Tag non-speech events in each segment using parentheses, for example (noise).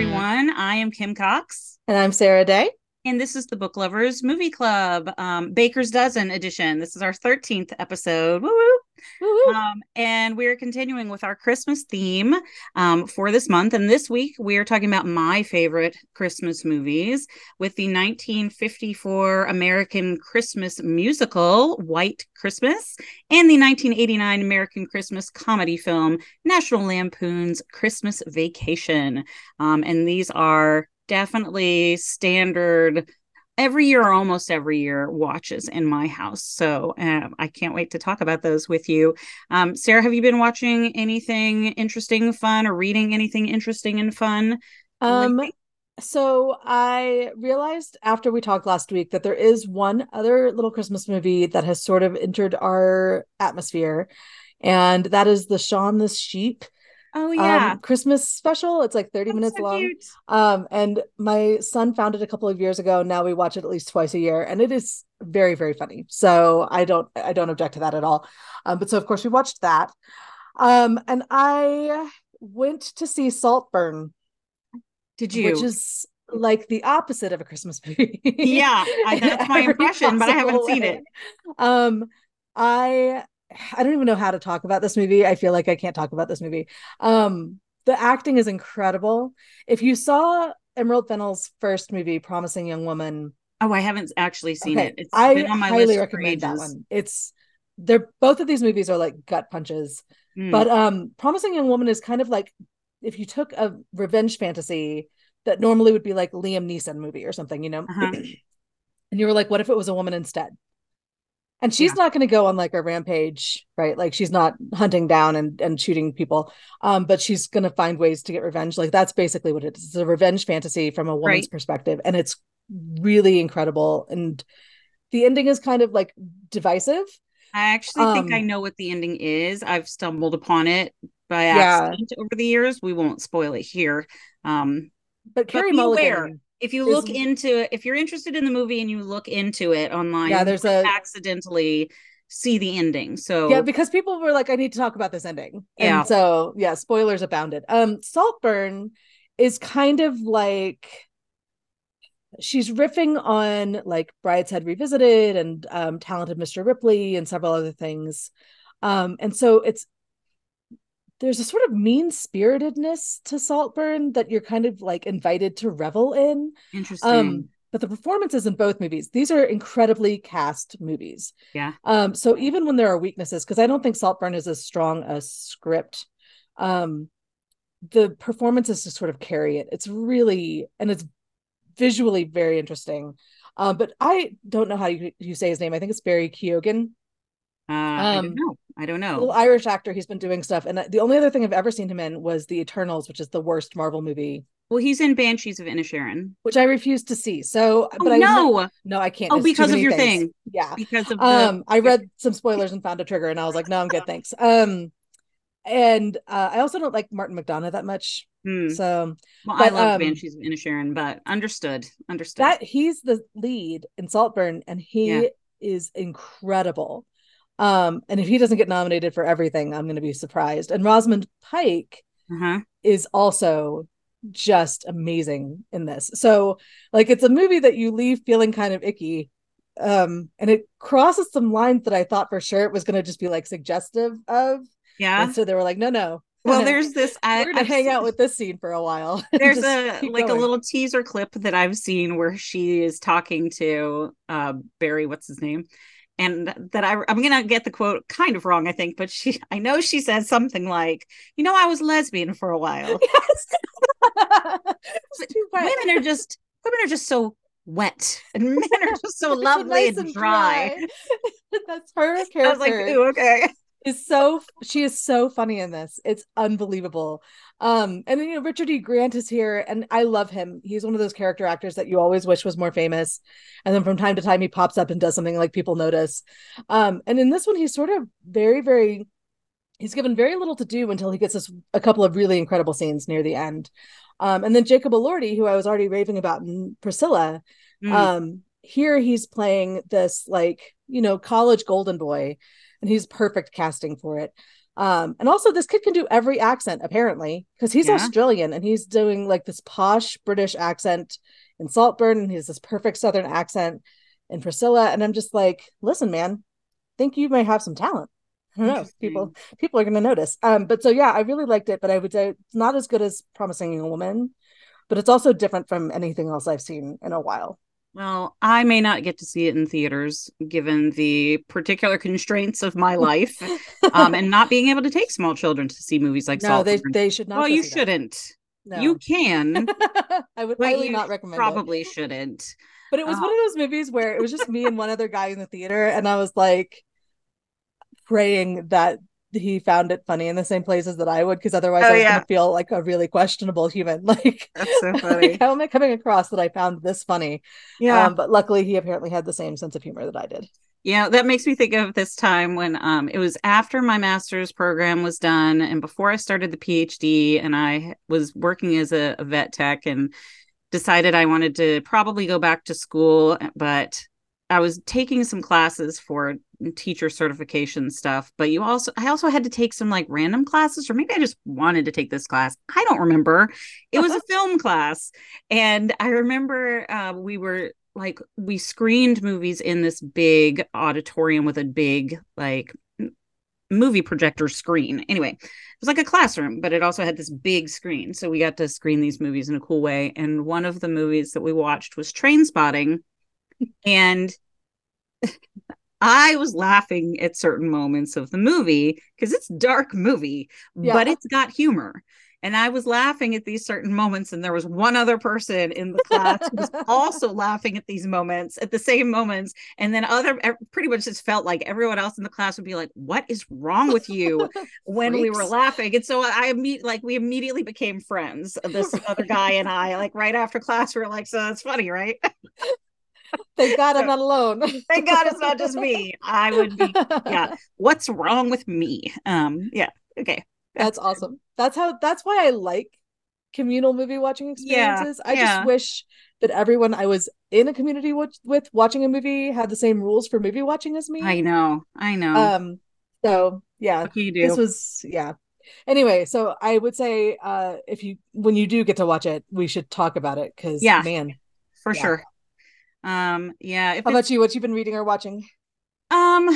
Everyone. I am Kim Cox. And I'm Sara Day. And this is the Book Lovers Movie Club, um, Baker's Dozen edition. This is our 13th episode. Woo woo. Um, and we're continuing with our Christmas theme um, for this month. And this week, we are talking about my favorite Christmas movies with the 1954 American Christmas musical, White Christmas, and the 1989 American Christmas comedy film, National Lampoon's Christmas Vacation. Um, and these are definitely standard every year or almost every year watches in my house. So um, I can't wait to talk about those with you. Um, Sara, have you been watching anything interesting, fun, or reading anything interesting and fun? Um, lately? so I realized after we talked last week that there is one other little Christmas movie that has sort of entered our atmosphere, and that is the Shaun the Sheep Oh yeah, um, Christmas special. It's like 30 That's minutes so long. Cute. Um, and my son found it a couple of years ago. Now we watch it at least twice a year, and it is very, very funny. So I don't I don't object to that at all. Um, but so of course we watched that. Um, and I went to see Saltburn. Did you? Which is like the opposite of a Christmas movie. yeah, I, (laughs) that's my impression, but I haven't way. seen it. Um, I I don't even know how to talk about this movie. I feel like I can't talk about this movie. Um, the acting is incredible. If you saw Emerald Fennell's first movie, Promising Young Woman. Oh, I haven't actually seen okay. it. It's I been on my highly recommend that one. It's they're both of these movies are like gut punches. Mm. But um Promising Young Woman is kind of like if you took a revenge fantasy that normally would be like Liam Neeson movie or something, you know, uh-huh. (clears throat) and you were like, what if it was a woman instead? And she's yeah. not going to go on like a rampage right? Like she's not hunting down and, and shooting people. Um but she's going to find ways to get revenge. Like that's basically what it is. It's a revenge fantasy from a woman's right. perspective and it's really incredible. And the ending is kind of like divisive. I actually um, think i um, know what the ending is. I've stumbled upon it by accident yeah. over the years. We won't spoil it here. Um but Carey Mulligan if you look into if you're interested in the movie and you look into it online yeah there's a accidentally see the ending so yeah because people were like i need to talk about this ending. Yeah. and so yeah spoilers abounded. Um saltburn is kind of like she's riffing on like brideshead revisited and um talented mr ripley and several other things. Um and so it's there's a sort of mean spiritedness to Saltburn that you're kind of like invited to revel in. Interesting. Um, but the performances in both movies, these are incredibly cast movies. Yeah. Um, so even when there are weaknesses, because I don't think Saltburn is as strong a script, um, the performances just sort of carry it. It's really and it's visually very interesting. Um, but I don't know how you, you say his name. I think it's Barry Keoghan. Uh, I don't um, know. I don't know. Little Irish actor. He's been doing stuff, and the only other thing I've ever seen him in was The Eternals, which is the worst Marvel movie. Well, he's in Banshees of Inisherin, which I refuse to see. So, oh, but I no, no, I can't. Oh, because of your things. thing. Yeah, because of. The... Um, I read some spoilers and found a trigger, and I was like, no, I'm good, thanks. Um, and uh, I also don't like Martin McDonagh that much. Hmm. So, well, but, I love um, Banshees of Inisherin, but understood, understood. That he's the lead in Saltburn, and he yeah. is incredible. Um, and if he doesn't get nominated for everything, I'm going to be surprised. And Rosamund Pike uh-huh. is also just amazing in this. So, like, it's a movie that you leave feeling kind of icky. Um, and it crosses some lines that I thought for sure it was going to just be like suggestive of. Yeah. And so they were like, no, no. Well, (laughs) there's this. I, We're gonna I've hang seen, out with this scene for a while. (laughs) There's a like going. a little teaser clip that I've seen where she is talking to uh, Barry. What's his name? And that I, I'm gonna get the quote kind of wrong, I think, but she, I know she says something like, "You know, I was lesbian for a while." (laughs) Yes. (laughs) women are just women are just so wet, and men are just so (laughs) lovely nice and dry. dry. That's her character. I was like, Ooh, okay is so she is so funny in this. It's unbelievable. Um, and then you know, Richard E. Grant is here, and I love him. He's one of those character actors that you always wish was more famous. And then from time to time he pops up and does something like people notice. Um, and in this one, he's sort of very, very he's given very little to do until he gets us a couple of really incredible scenes near the end. Um, and then Jacob Elordi, who I was already raving about in Priscilla, mm. um, here he's playing this like, you know, college golden boy and he's perfect casting for it. Um, and also this kid can do every accent apparently because he's yeah. Australian and he's doing like this posh British accent in Saltburn and he's this perfect Southern accent in Priscilla. And I'm just like, listen, man, think you may have some talent. I don't know. People people are gonna notice. Um, but so yeah, I really liked it, but I would say it's not as good as Promising Young Woman, but it's also different from anything else I've seen in a while. Well, I may not get to see it in theaters given the particular constraints of my life, um, and not being able to take small children to see movies like no, Salt. they they should not. Well, you shouldn't. No. You can. (laughs) I would highly not recommend. Probably it. shouldn't. But it was uh, one of those movies where it was just me and one other guy in the theater, and I was like praying that he found it funny in the same places that I would, because otherwise oh, I was yeah. gonna feel like a really questionable human. (laughs) Like so funny. like, how am I coming across that I found this funny? Yeah. Um, but luckily he apparently had the same sense of humor that I did. Yeah, that makes me think of this time when um it was after my master's program was done and before I started the PhD and I was working as a, a vet tech and decided I wanted to probably go back to school, but I was taking some classes for teacher certification stuff, but you also I also had to take some like random classes, or maybe I just wanted to take this class. I don't remember. It was a (laughs) film class, and I remember uh, we were like we screened movies in this big auditorium with a big like movie projector screen. Anyway, it was like a classroom, but it also had this big screen. So we got to screen these movies in a cool way. And one of the movies that we watched was Trainspotting and I was laughing at certain moments of the movie because it's dark movie, yeah. but it's got humor. And I was laughing at these certain moments, and there was one other person in the class who was also laughing at these moments at the same moments. And then other pretty much just felt like everyone else in the class would be like, "What is wrong with you?" (laughs) when we were laughing. And so I meet like we immediately became friends. This other guy and I, like right after class, we were like, "So that's funny, right?" (laughs) Thank God I'm not alone. Thank God it's not just me. I would be, (laughs) yeah. What's wrong with me? Um, yeah. Okay. That's awesome. That's how, that's why I like communal movie watching experiences. Yeah, I yeah. just wish that everyone I was in a community with, with watching a movie had the same rules for movie watching as me. I know. I know. Um, so yeah, this was, yeah. Anyway, so I would say, uh, if you, when you do get to watch it, we should talk about it because, yeah, man, for yeah. sure. Um, yeah. How about you? What you've been reading or watching? Um,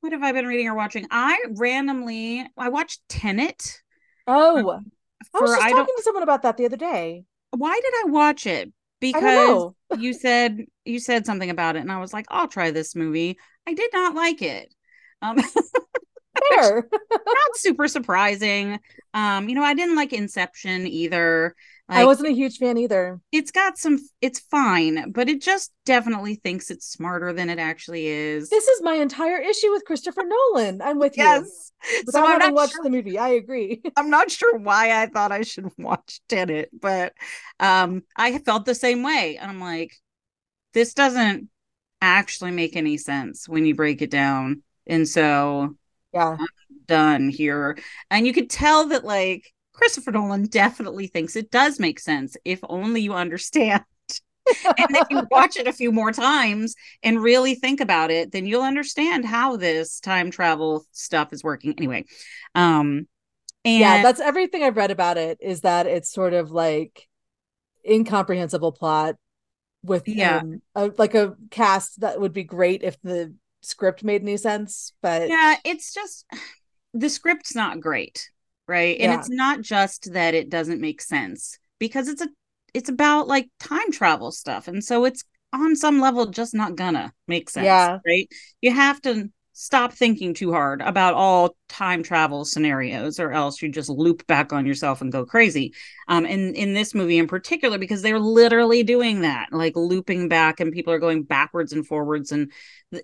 what have I been reading or watching? I randomly I watched Tenet. Oh, um, I was just I talking to someone about that the other day. Why did I watch it? Because you said you said something about it, and I was like, I'll try this movie. I did not like it. Um, (laughs) Fair. (laughs) not super surprising. Um, you know, I didn't like Inception either. Like, I wasn't a huge fan either. It's got some, it's fine, but it just definitely thinks it's smarter than it actually is. This is my entire issue with Christopher Nolan. I'm with yes. you. Without so I'm having watched sure, the movie, I agree. (laughs) I'm not sure why I thought I should watch Tenet, but um, I felt the same way. And I'm like, this doesn't actually make any sense when you break it down. And so, yeah, I'm done here. And you could tell that, like, Christopher Nolan definitely thinks it does make sense if only you understand. (laughs) and if you watch it a few more times and really think about it, then you'll understand how this time travel stuff is working. Anyway, um, and yeah, that's everything I've read about it is that it's sort of like incomprehensible plot with yeah, um, a, like a cast that would be great if the script made any sense, but yeah, it's just (sighs) the script's not great right? And yeah. it's not just that it doesn't make sense because it's a it's about like time travel stuff and so it's on some level just not gonna make sense yeah. right? You have to stop thinking too hard about all time travel scenarios or else you just loop back on yourself and go crazy. Um in in this movie in particular because they're literally doing that like looping back and people are going backwards and forwards and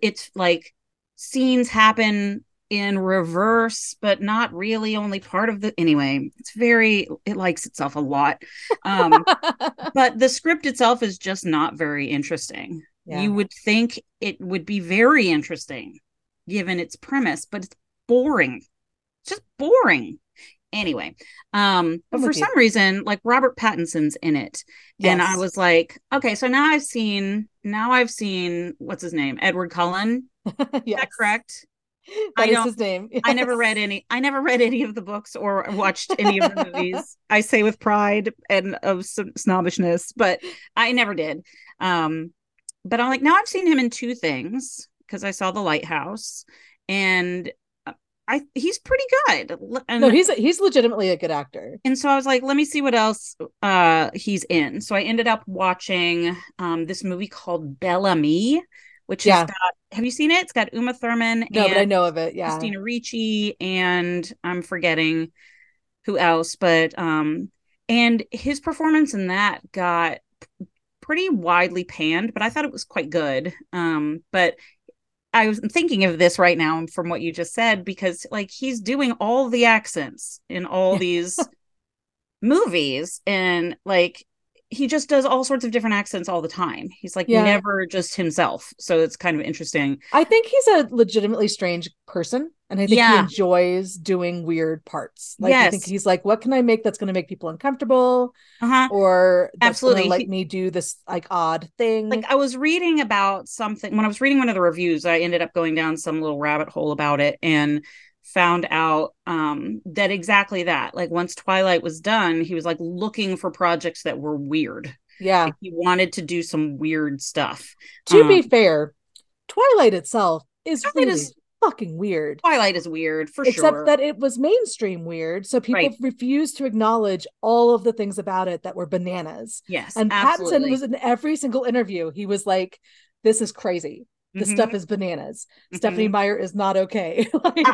it's like scenes happen in reverse, but not really only part of the anyway. It's very it likes itself a lot. Um (laughs) but the script itself is just not very interesting. Yeah. You would think it would be very interesting given its premise, but it's boring. It's just boring. Anyway, um but for some reason like Robert Pattinson's in it. Yes. And I was like, okay, so now I've seen now I've seen what's his name? Edward Cullen. yes. (laughs) Is that correct? (laughs) That is his name. Yes. I never read any. I never read any of the books or (laughs) watched any of the movies. I say with pride and of some snobbishness, but I never did. Um, but I'm like, now I've seen him in two things because I saw The Lighthouse, and I he's pretty good. And, no, he's he's legitimately a good actor. And so I was like, let me see what else uh he's in. So I ended up watching um this movie called Bel-Ami, which yeah. is got have you seen it? It's got Uma Thurman No, but I know of it. Yeah. Christina Ricci and I'm forgetting who else, but um and his performance in that got pretty widely panned, but I thought it was quite good. Um, but I was thinking of this right now from what you just said because like he's doing all the accents in all (laughs) these movies and like he just does all sorts of different accents all the time. He's like yeah. never just himself. So it's kind of interesting. I think he's a legitimately strange person. And I think yeah. he enjoys doing weird parts. Like yes. I think he's like, what can I make that's gonna make people uncomfortable? Uh-huh. Or absolutely let me do this like odd thing. Like I was reading about something when I was reading one of the reviews, I ended up going down some little rabbit hole about it and found out um, that exactly that. Like once twilight was done he was like looking for projects that were weird. Yeah. Like, he wanted to do some weird stuff. To um, be fair twilight itself is twilight really is, fucking weird. Twilight is weird for except sure. except that it was mainstream weird so people right. refused to acknowledge all of the things about it that were bananas. Yes and absolutely. pattinson was in every single interview he was like this is crazy the mm-hmm. stuff is bananas. Mm-hmm. Stephenie Meyer is not okay. (laughs) like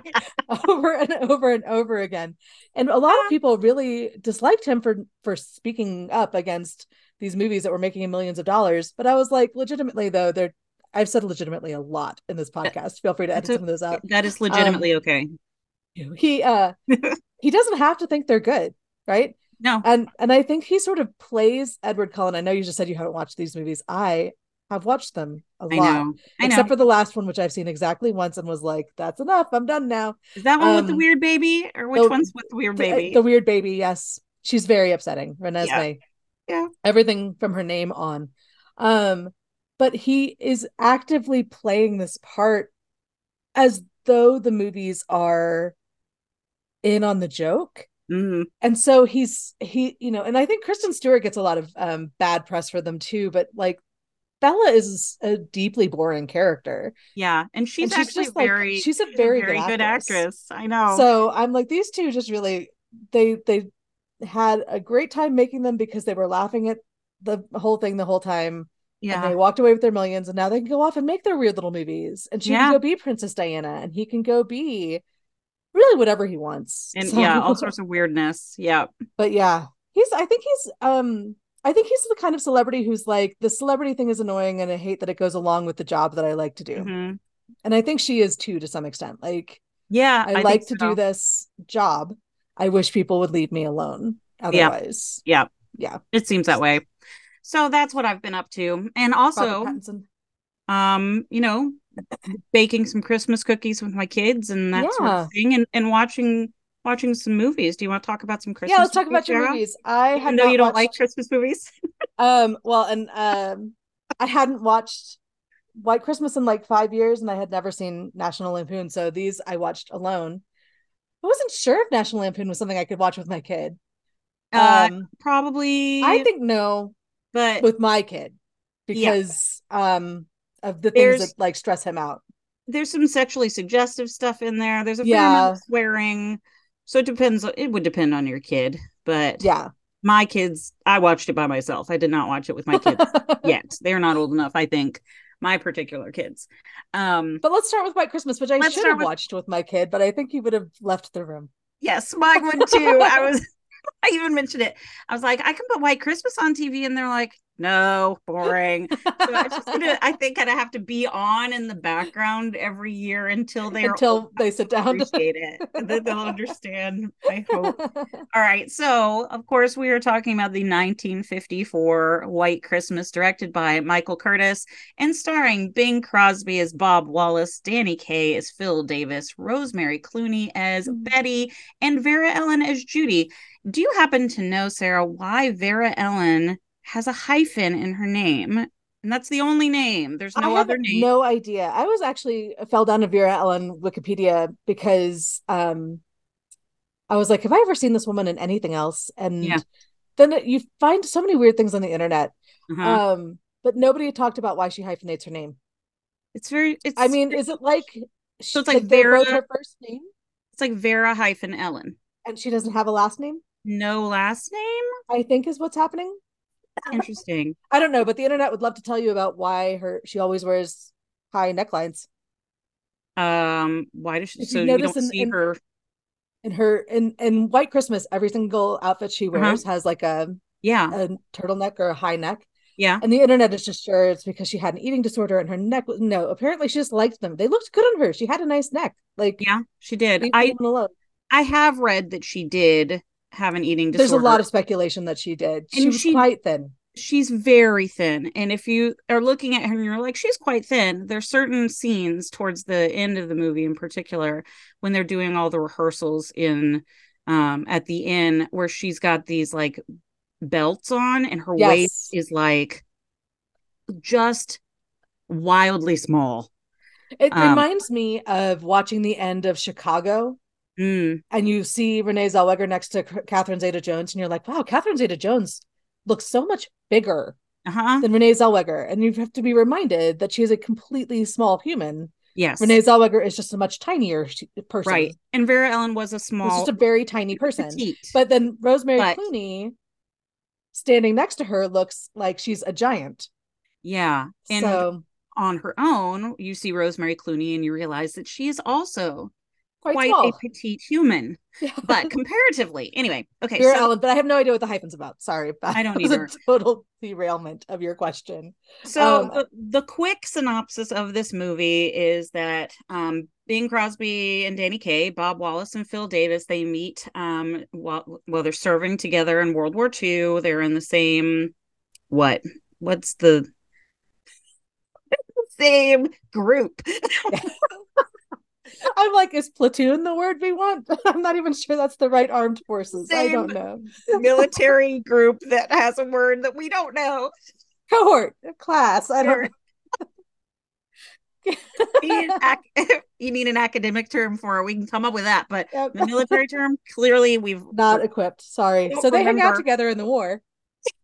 over and over and over again. And a lot of people really disliked him for for speaking up against these movies that were making millions of dollars. But I was like, legitimately though, they're I've said legitimately a lot in this podcast. Feel free to edit some of those out. That is legitimately um, okay. He uh (laughs) he doesn't have to think they're good, right? No. And and I think he sort of plays Edward Cullen. I know you just said you haven't watched these movies. I have watched them a I lot. Know. I except know. for the last one, which I've seen exactly once and was like, that's enough. I'm done now. Is that one um, with the um, weird baby? Or which the, one's with the weird baby? The, the, weird baby, yes. She's very upsetting. Renesmee. Yeah. yeah. Everything from her name on. Um, but he is actively playing this part as though the movies are in on the joke. Mm-hmm. And so he's he, you know, and I think Kristen Stewart gets a lot of um, bad press for them too. But like Bella is a deeply boring character. Yeah, and she's, and she's actually just very like, she's a very, very good, good actress. I know. So I'm like these two just really they they had a great time making them because they were laughing at the whole thing the whole time. Yeah. And they walked away with their millions and now they can go off and make their weird little movies. And she yeah. can go be Princess Diana and he can go be really whatever he wants. And so. yeah, all (laughs) sorts of weirdness. Yeah. But yeah. He's I think he's um I think he's the kind of celebrity who's like the celebrity thing is annoying and I hate that it goes along with the job that I like to do. Mm-hmm. And I think she is too to some extent. Like yeah, I, I like to do this job. I wish people would leave me alone. Otherwise. Yeah. Yeah. yeah. It seems that way. So that's what I've been up to. And also um, you know, baking some Christmas cookies with my kids and that yeah. sort of thing and, and watching watching some movies. Do you want to talk about some Christmas? Movies? Yeah, let's talk about your movies. I had know you don't like Christmas movies. (laughs) um, well, and um, I hadn't watched White Christmas in like five years, and I had never seen National Lampoon. So these I watched alone. I wasn't sure if National Lampoon was something I could watch with my kid. Uh, um, probably. I think no, but with my kid because yeah. um of the things There's... that like stress him out there's some sexually suggestive stuff in there. There's a fair yeah. amount of swearing. So it depends. It would depend on your kid, but yeah, my kids. I watched it by myself. I did not watch it with my kids (laughs) yet. They're not old enough. I think my particular kids. Um, but let's start with White Christmas, which I should have with... watched with my kid, but I think he would have left the room. Yes, mine would too. I (laughs) was. (laughs) I even mentioned it. I was like, I can put White Christmas on TV, and they're like, no, boring. so I just gonna, I (laughs) think I'd have to be on in the background every year until they until they sit down. Appreciate it. that they'll understand. I hope. (laughs) All right. So of course we are talking about the 1954 White Christmas, directed by Michael Curtiz and starring Bing Crosby as Bob Wallace, Danny Kaye as Phil Davis, Rosemary Clooney as mm-hmm. Betty, and Vera Ellen as Judy. Do you happen to know, Sara, why Vera Ellen has a hyphen in her name. And that's the only name. There's no other name. No idea. I was actually fell down a Vera Ellen Wikipedia because um I was like, have I ever seen this woman in anything else? And yeah. then you find so many weird things on the internet. Uh-huh. Um, but nobody talked about why she hyphenates her name. It's very. It's. I mean, is it like? So it's like, like Vera. her first name. It's like Vera hyphen Ellen. And she doesn't have a last name. No last name. I think is what's happening. (laughs) Interesting. I don't know, but the internet would love to tell you about why her she always wears high necklines. Um, why does she? If so you, you don't in, see in, her in her in in White Christmas. Every single outfit she uh-huh. wears uh-huh. has like a yeah a turtleneck or a high neck. Yeah. And the internet is just sure it's because she had an eating disorder and her neck was no, apparently she just liked them. They looked good on her. She had a nice neck. Like Yeah, she did. I I have read that she did have an eating disorder. There's a lot of speculation that she did. She and was she, quite thin. She's very thin. And if you are looking at her and you're like, she's quite thin, there's certain scenes towards the end of the movie in particular when they're doing all the rehearsals in um at the inn where she's got these like belts on and her yes. waist is like just wildly small. It um, reminds me of watching the end of Chicago. Mm. And you see Renee Zellweger next to Catherine Zeta Jones, and you're like, wow, Catherine Zeta Jones looks so much bigger uh-huh. than Renee Zellweger. And you have to be reminded that she is a completely small human. Yes. Renee Zellweger is just a much tinier person. Right. And Vera Ellen was a small, was just a very tiny person. Petite. But then Rosemary but... Clooney standing next to her looks like she's a giant. Yeah. And so, on her own, you see Rosemary Clooney and you realize that she is also quite, quite a petite human. Yeah. But comparatively, anyway, okay. You're so, Ellen, but I have no idea what the hyphen's about. Sorry. I don't (laughs) either. total derailment of your question. So um, the, the, quick synopsis of this movie is that um, Bing Crosby and Danny Kaye, Bob Wallace and Phil Davis, they meet um, while, while they're serving together in World War II. They're in the same, what? What's the (laughs) same group? (laughs) I'm like, is platoon the word we want? (laughs) I'm not even sure that's the right armed forces. Same I don't know. military group that has a word that we don't know. Cohort, class. I don't (laughs) (laughs) you need an academic term for it. We can come up with that, but yep. the military term clearly we've not equipped. Sorry. So they remember. hang out together in the war.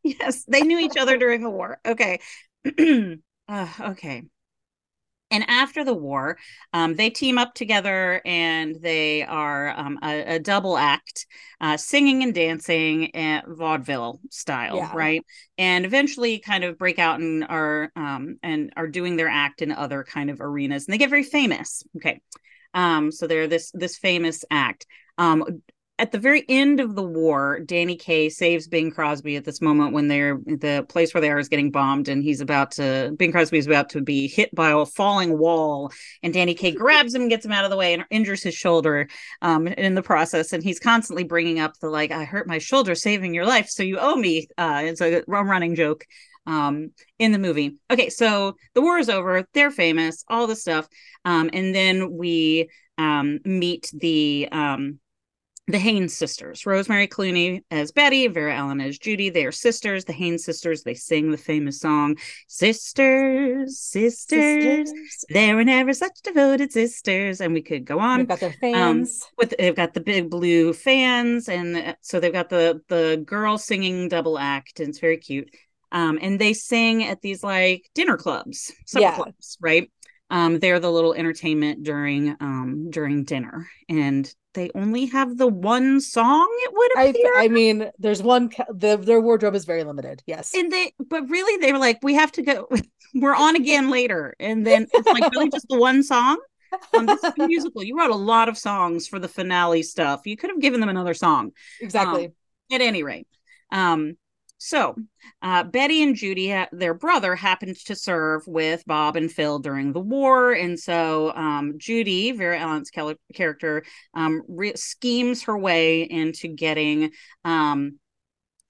yes, they knew each other during the war. Okay. (clears throat) uh, okay. And after the war, um, they team up together and they are um, a, a, double act, uh, singing and dancing at vaudeville style, yeah. right? And eventually, kind of break out and are um, and are doing their act in other kind of arenas, and they get very famous. Okay, um, so they're this this famous act. At the very end of the war, Danny Kaye saves Bing Crosby at this moment when they're the place where they are is getting bombed, and he's about to Bing Crosby is about to be hit by a falling wall, and Danny Kaye grabs him, gets him out of the way, and injures his shoulder um, in the process. And he's constantly bringing up the like, "I hurt my shoulder, saving your life, so you owe me." Uh, it's a running joke um, in the movie. Okay, so the war is over. They're famous, all this stuff, um, and then we um, meet the um, the Haynes sisters, Rosemary Clooney as Betty, Vera Ellen as Judy. They are sisters. The Haynes sisters, they sing the famous song, Sisters, Sisters. sisters. They were never such devoted sisters. And we could go on. They've got their um, fans. Um, with they've got the big blue fans. And uh, so they've got the the girl singing double act, and it's very cute. Um, and they sing at these like dinner clubs, yeah. clubs, right? Um, they're the little entertainment during um during dinner. And they only have the one song it would appear. I, I mean there's one the, their wardrobe is very limited yes. And they but really they were like we have to go (laughs) we're on again later. And then it's like really just the one song? Um, this is musical. You wrote a lot of songs for the finale stuff. You could have given them another song. Exactly. Um, at any rate um so, uh, Betty and Judy, their brother, happened to serve with Bob and Phil during the war. And so um, Judy, Vera Ellen's character, um, re- schemes her way into getting um,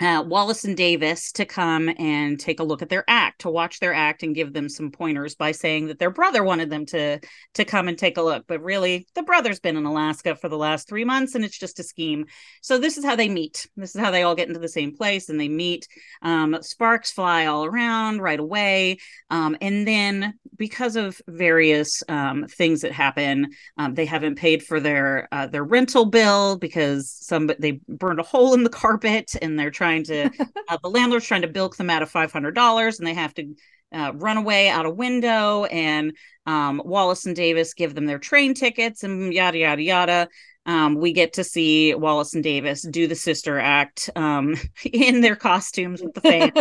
uh, Wallace and Davis to come and take a look at their act, to watch their act and give them some pointers by saying that their brother wanted them to to come and take a look. But really, the brother's been in Alaska for the last three months, and it's just a scheme. So this is how they meet. This is how they all get into the same place, and they meet. Um, sparks fly all around right away, um, and then because of various um, things that happen, um, they haven't paid for their uh, their rental bill because some they burned a hole in the carpet, and they're trying trying to uh, the landlord's trying to bilk them out of five hundred dollars, and they have to uh, run away out a window. And um, Wallace and Davis give them their train tickets, and yada yada yada. Um, we get to see Wallace and Davis do the sister act um, (laughs) in their costumes with the fan,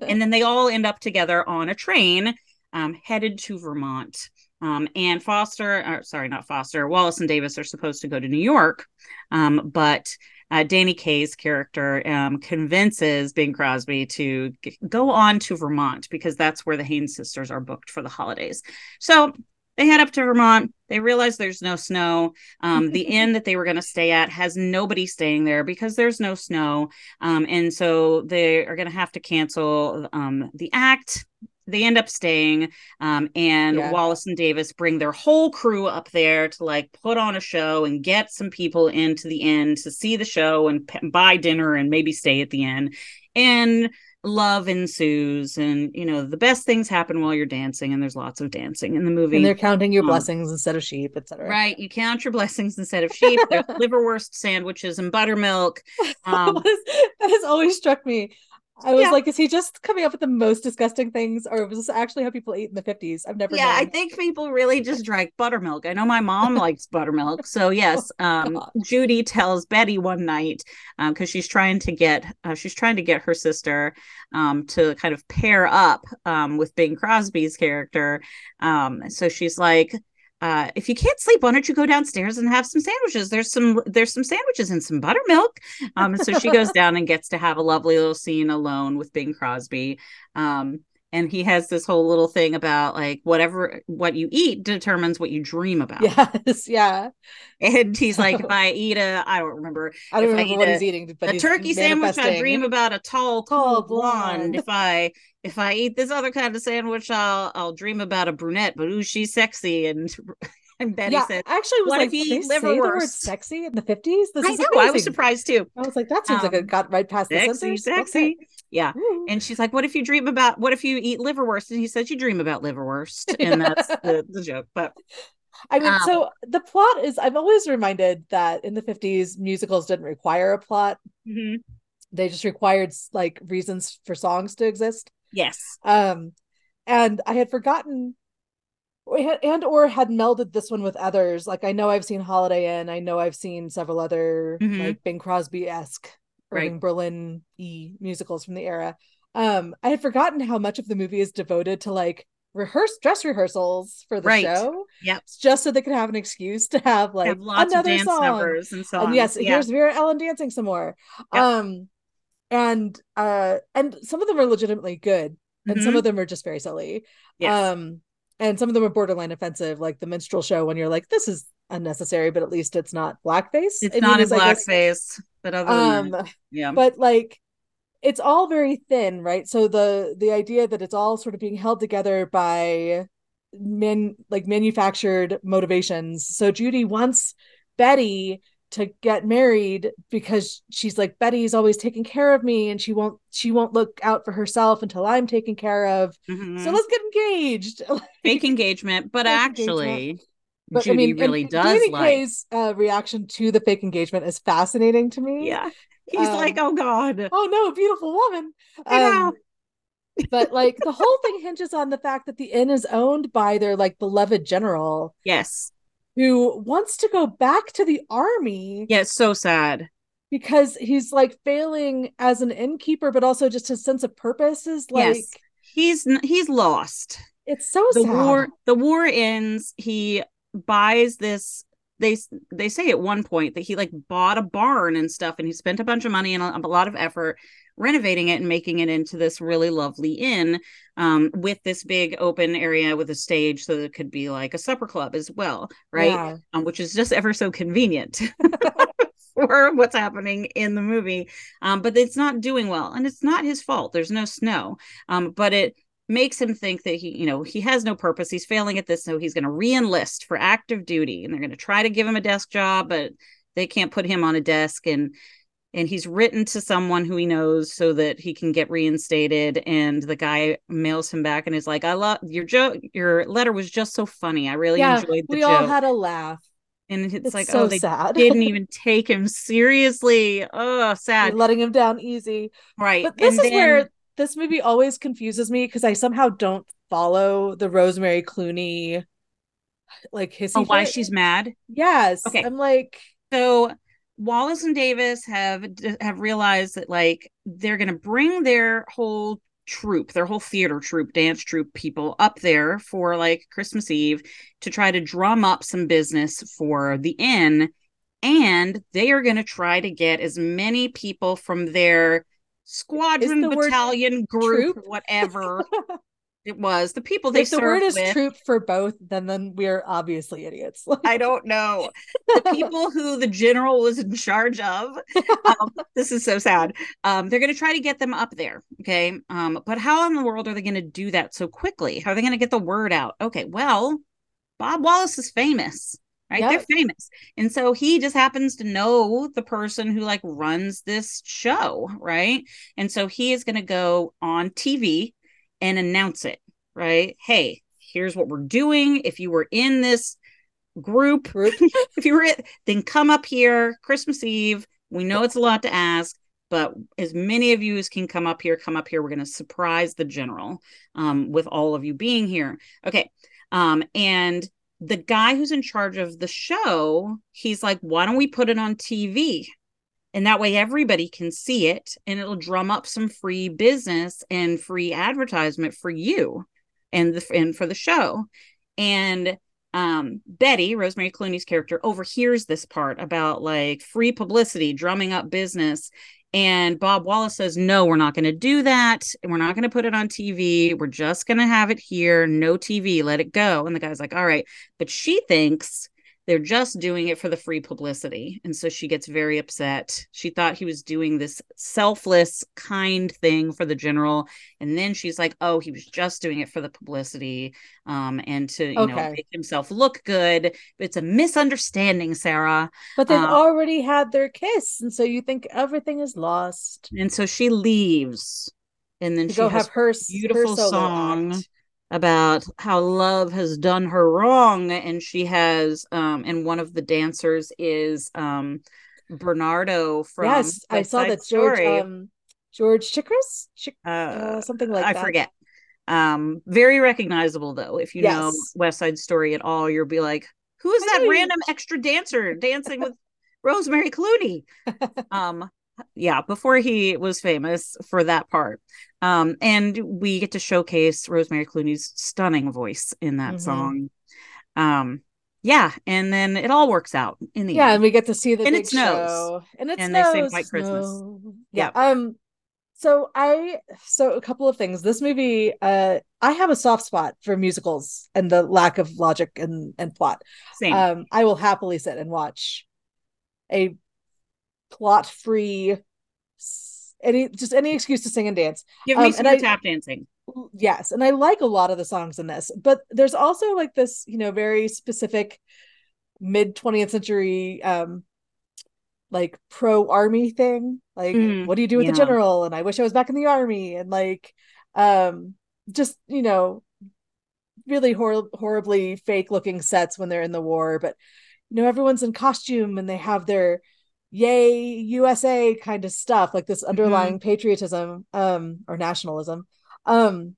(laughs) and then they all end up together on a train um, headed to Vermont. Um, and Foster, or, sorry, not Foster, Wallace and Davis are supposed to go to New York, um, but uh, Danny Kaye's character um, convinces Bing Crosby to g- go on to Vermont because that's where the Haynes sisters are booked for the holidays. So they head up to Vermont. They realize there's no snow. Um, the inn that they were going to stay at has nobody staying there because there's no snow. Um, and so they are going to have to cancel um, the act they end up staying um, and yeah. wallace and davis bring their whole crew up there to like put on a show and get some people into the inn to see the show and p- buy dinner and maybe stay at the inn and love ensues and you know the best things happen while you're dancing and there's lots of dancing in the movie. And they're counting your um, blessings instead of sheep etc right you count your blessings instead of sheep. There's (laughs) liverwurst sandwiches and buttermilk. (laughs) Um, that has always struck me I was yeah. like, is he just coming up with the most disgusting things, or was this actually how people ate in the 50s? I've never Yeah, known. I think people really just drank buttermilk. I know my mom (laughs) likes buttermilk. So yes, oh, um, Judy tells Betty one night, because um, she's trying to get uh, she's trying to get her sister um, to kind of pair up um, with Bing Crosby's character. Um, so she's like, uh, if you can't sleep, why don't you go downstairs and have some sandwiches? There's some there's some sandwiches and some buttermilk. Um, so she goes (laughs) down and gets to have a lovely little scene alone with Bing Crosby. Um, and he has this whole little thing about like whatever what you eat determines what you dream about. Yes, yeah. And (laughs) he's like, if I eat a, I don't remember. I don't remember I what a, he's eating, but a turkey sandwich, I dream about a tall, tall blonde. blonde. if I if I eat this other kind of sandwich, I'll I'll dream about a brunette, but ooh, she's sexy and (laughs) and Betty yeah, said, actually, was what like, if you say the word sexy in the 50s? This I is know, amazing. I was surprised too. I was like, that seems um, like it got right past sexy, the censors. Sexy, okay. yeah. Ooh. And she's like, what if you dream about, what if you eat liverwurst? And he says, you dream about liverwurst. (laughs) And that's the, the joke. But I mean, um, so the plot is, I'm always reminded that in the 50s, musicals didn't require a plot. Mm-hmm. They just required like reasons for songs to exist. Yes. Um, and I had forgotten and or had melded this one with others. Like I know I've seen Holiday Inn. I know I've seen several other mm-hmm. like Bing Crosby esque Irving right. Berlin e musicals from the era. Um, I had forgotten how much of the movie is devoted to like rehearse dress rehearsals for the right. show. Yep. Just so they could have an excuse to have like have another song. numbers and so and yes, yeah. here's Vera Ellen dancing some more. Yep. Um and uh and some of them are legitimately good and mm-hmm. some of them are just very silly. Yes. Um and some of them are borderline offensive, like the minstrel show when you're like, this is unnecessary, but at least it's not blackface. It's I not in blackface, but other um, that, yeah. But like it's all very thin, right? So the the idea that it's all sort of being held together by men like manufactured motivations. So Judy wants Betty to get married because she's like Betty's always taking care of me and she won't she won't look out for herself until I'm taken care of. Mm-hmm. So let's get engaged. (laughs) Fake engagement, but actually engagement. But, Judy I mean, really does Danny like Kaye's uh, reaction to the fake engagement is fascinating to me. Yeah. He's um, like, "Oh god. Oh no, beautiful woman." Um, but like the whole thing hinges on the fact that the inn is owned by their like beloved general. Yes who wants to go back to the army. Yeah, it's so sad. Because he's like failing as an innkeeper, but also just his sense of purpose is like yes. he's he's lost. It's so the sad. war the war ends. He buys this they they say at one point that he like bought a barn and stuff and he spent a bunch of money and a, a lot of effort renovating it and making it into this really lovely inn um, with this big open area with a stage so that it could be like a supper club as well right yeah. um, which is just ever so convenient (laughs) (laughs) for what's happening in the movie. Um, but it's not doing well, and it's not his fault. There's no snow, um, but it makes him think that he, you know, he has no purpose. He's failing at this, so he's going to re-enlist for active duty, and they're going to try to give him a desk job, but they can't put him on a desk and and he's written to someone who he knows so that he can get reinstated and the guy mails him back and is like i love your joke your letter was just so funny. I really yeah, enjoyed the we joke. all had a laugh. And it's, it's like so oh they sad. didn't (laughs) even take him seriously. Oh sad. They're letting him down easy. Right but this and is then... where this movie always confuses me because i somehow don't follow the rosemary clooney like his oh, why she's mad? Yes okay. I'm like so Wallace and Davis have have realized that like they're going to bring their whole troupe, their whole theater troupe, dance troupe people up there for like Christmas Eve to try to drum up some business for the inn. And they are going to try to get as many people from their squadron battalion group whatever (laughs) It was the people they. If the word is with, troop for both, then then we're obviously idiots. (laughs) I don't know the people who the general was in charge of. Um, (laughs) this is so sad. Um, they're going to try to get them up there, okay? Um, but how in the world are they going to do that so quickly? How are they going to get the word out? Okay, well, Bob Wallace is famous right yep. they're famous and so he just happens to know the person who like runs this show right and so he is going to go on tv and announce it, right? Hey, here's what we're doing. If you were in this group, group. (laughs) if you were it, then come up here Christmas Eve. We know it's a lot to ask, but as many of you as can come up here, come up here. We're going to surprise the general um, with all of you being here. Okay. Um, and the guy who's in charge of the show, he's like, why don't we put it on TV? And that way everybody can see it and it'll drum up some free business and free advertisement for you and the and for the show and um, Betty, Rosemary Clooney's character, overhears this part about like free publicity, drumming up business. And Bob Wallace says, No, we're not going to do that. We're not going to put it on TV. We're just going to have it here. No TV. Let it go. And the guy's like, All right. But she thinks they're just doing it for the free publicity. And so she gets very upset. She thought he was doing this selfless, kind thing for the general. And then she's like, oh, he was just doing it for the publicity um, and to, you okay. know, make himself look good. It's a misunderstanding, Sara. But they've uh, already had their kiss. And so you think everything is lost. And so she leaves. And then she go have her beautiful her song. Act about how love has done her wrong and she has um and one of the dancers is um bernardo from yes i saw that george um george Chakiris? Uh, uh, something like i that. I forget. Um very recognizable though. If you yes. know west side story at all you'll be like who is that random extra dancer dancing with rosemary clooney? (laughs) Um yeah before he was famous for that part um and we get to showcase rosemary clooney's stunning voice in that mm-hmm. song um yeah and then it all works out in the end. yeah end. and we get to see the and it snows show. and it and snows, they say white christmas yeah um so i so a couple of things this movie uh i have a soft spot for musicals and the lack of logic and and plot Same. um i will happily sit and watch a plot free any just any excuse to sing and dance. Give me um, some tap dancing. Yes, and I like a lot of the songs in this, but there's also like this, you know, very specific mid 20th century um like pro army thing. Like mm, what do you do with yeah. the general? And I wish I was back in the army and like um just, you know, really hor- horribly fake looking sets when they're in the war, but you know everyone's in costume and they have their yay USA kind of stuff, like this mm-hmm. underlying mm-hmm. patriotism um, or nationalism, um,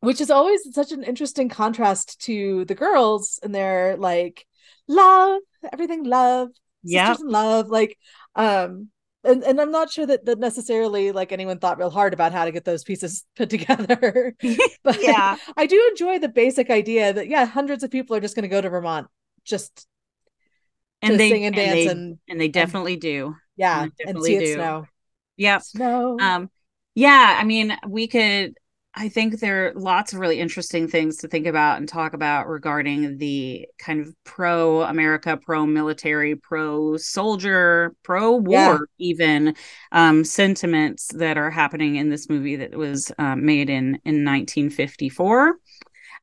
which is always such an interesting contrast to the girls and their like love, everything love, yeah, love, like um and, and I'm not sure that, that necessarily like anyone thought real hard about how to get those pieces (laughs) put together. (laughs) but yeah, I do enjoy the basic idea that yeah, hundreds of people are just going to go to Vermont just and they sing and, and dance they, and and they definitely and, do. Yeah, and see it do. snow. Yep. Snow. Um, yeah. I mean, we could. I think there are lots of really interesting things to think about and talk about regarding the kind of pro America, pro military, pro soldier, pro war, yeah. even um, sentiments that are happening in this movie that was uh, made in in 1954.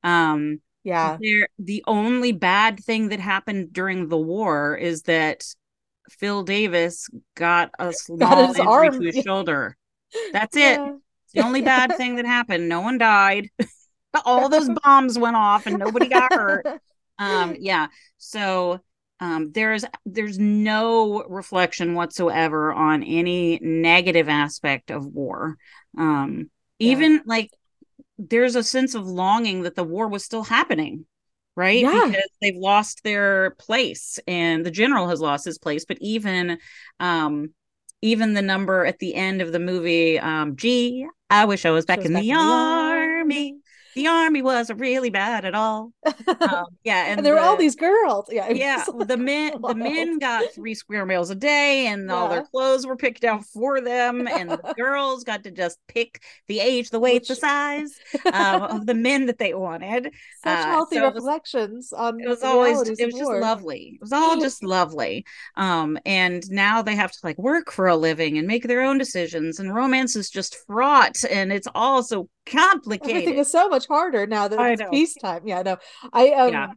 Um, yeah, the only bad thing that happened during the war is that Phil Davis got a (laughs) small got injury arm. to his shoulder. That's it. Yeah the only bad (laughs) thing that happened. No one died. (laughs) All those bombs went off and nobody got hurt. Um, yeah. So um, there's there's no reflection whatsoever on any negative aspect of war. Um, even yeah. like there's a sense of longing that the war was still happening right yeah. because they've lost their place and the general has lost his place but even um even the number at the end of the movie um gee I wish I was back, was in, back the in, the army. The army wasn't really bad at all. Um, (laughs) yeah, and, and there the, were all these girls. Yeah, yeah. Like, (laughs) the men, wild. the men got three square meals a day, and yeah. all their clothes were picked out for them, (laughs) and the girls got to just pick the age, the weight, Which... the size um, of the men that they wanted. Such uh, healthy so reflections it was, on. It was always. It was just war. lovely. It was all just lovely. Um, and now they have to like work for a living and make their own decisions, and romance is just fraught, and it's all so complicated. Everything is so much harder now that it's peacetime. Yeah, no. I um yeah.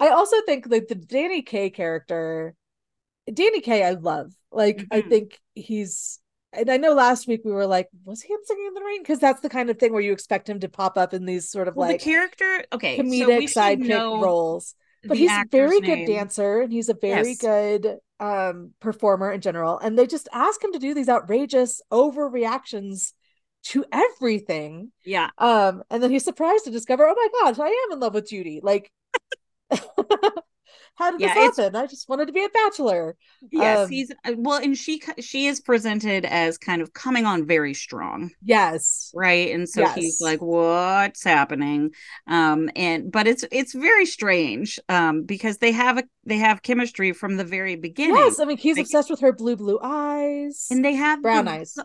I also think like the Danny Kaye character, Danny Kaye, I love. Like, mm-hmm. I think he's and I know last week we were like, was he in Singing in the Rain? Because that's the kind of thing where you expect him to pop up in these sort of well, like the character, okay, comedic so sidekick roles. But he's a very name. good dancer and he's a very yes. good um performer in general. And they just ask him to do these outrageous overreactions to everything. Yeah. Um, and then he's surprised to discover, oh my gosh, I am in love with Judy. Like, (laughs) how did yeah, this happen? I just wanted to be a bachelor. Yes, um, he's uh, well, and she she is presented as kind of coming on very strong. Yes, right. And so yes. he's like, "What's happening?" Um, and but it's it's very strange. Um, because they have a they have chemistry from the very beginning. Yes, I mean he's like, obsessed with her blue blue eyes, and they have brown the, eyes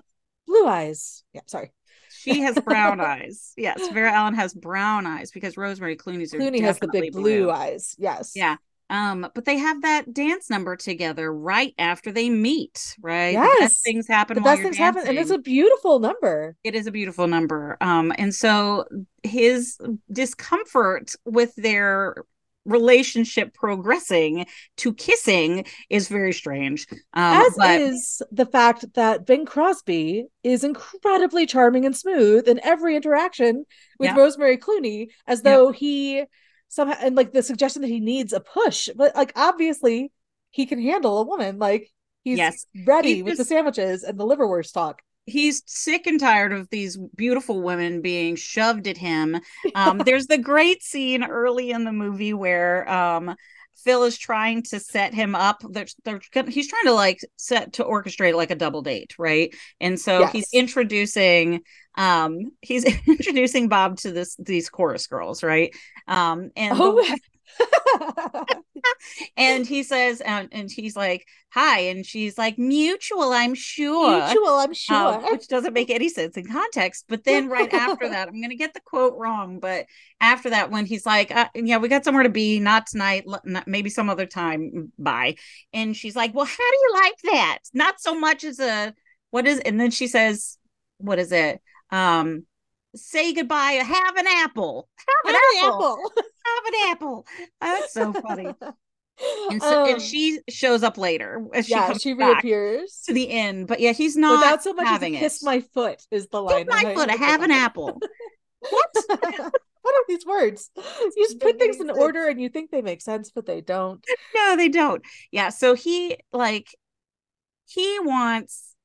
blue eyes. Yeah, sorry. She has (laughs) brown eyes. Yes, Vera Ellen has brown eyes because Rosemary Clooney's Clooney has the big blue, blue eyes. Yes. Yeah. Um, but they have that dance number together right after they meet, right? Yes, things happen. The best things happen, and it's a beautiful number. It is a beautiful number. Um, and so his discomfort with their relationship progressing to kissing is very strange. Um, As but... is the fact that Bing Crosby is incredibly charming and smooth in every interaction with yeah. Rosemary Clooney, as though yeah. he somehow and like the suggestion that he needs a push, but like obviously he can handle a woman. Like he's yes. ready he's with just... the sandwiches and the liverwurst talk he's sick and tired of these beautiful women being shoved at him. (laughs) Um, there's the great scene early in the movie where um, Phil is trying to set him up. They're, they're, he's trying to like set to orchestrate like a double date, right? And so yes. he's introducing um he's (laughs) introducing Bob to this these chorus girls, right? Um and oh. the, (laughs) (laughs) and he says, um, and he's like, "Hi," and she's like, "Mutual, I'm sure." Mutual, I'm um, sure. Um, which doesn't make any sense in context. But then right after (laughs) that, I'm going to get the quote wrong, but after that, when he's like, uh, "Yeah, we got somewhere to be, not tonight, maybe some other time." Bye. And she's like, "Well, how do you like that? Not so much as a what is?" And then she says, "What is it?" Um, say goodbye. Have an apple. Have an, have apple. apple. have an apple. That's so funny. (laughs) And, so, um, and she shows up later. As yeah, she, she reappears to the end. But yeah, he's not Without so much having as kiss my foot is the line. Kiss my foot. Have an apple. (laughs) what? (laughs) what are these words? You just put things in order and you think they make sense, but they don't. No, they don't. Yeah. So he like he wants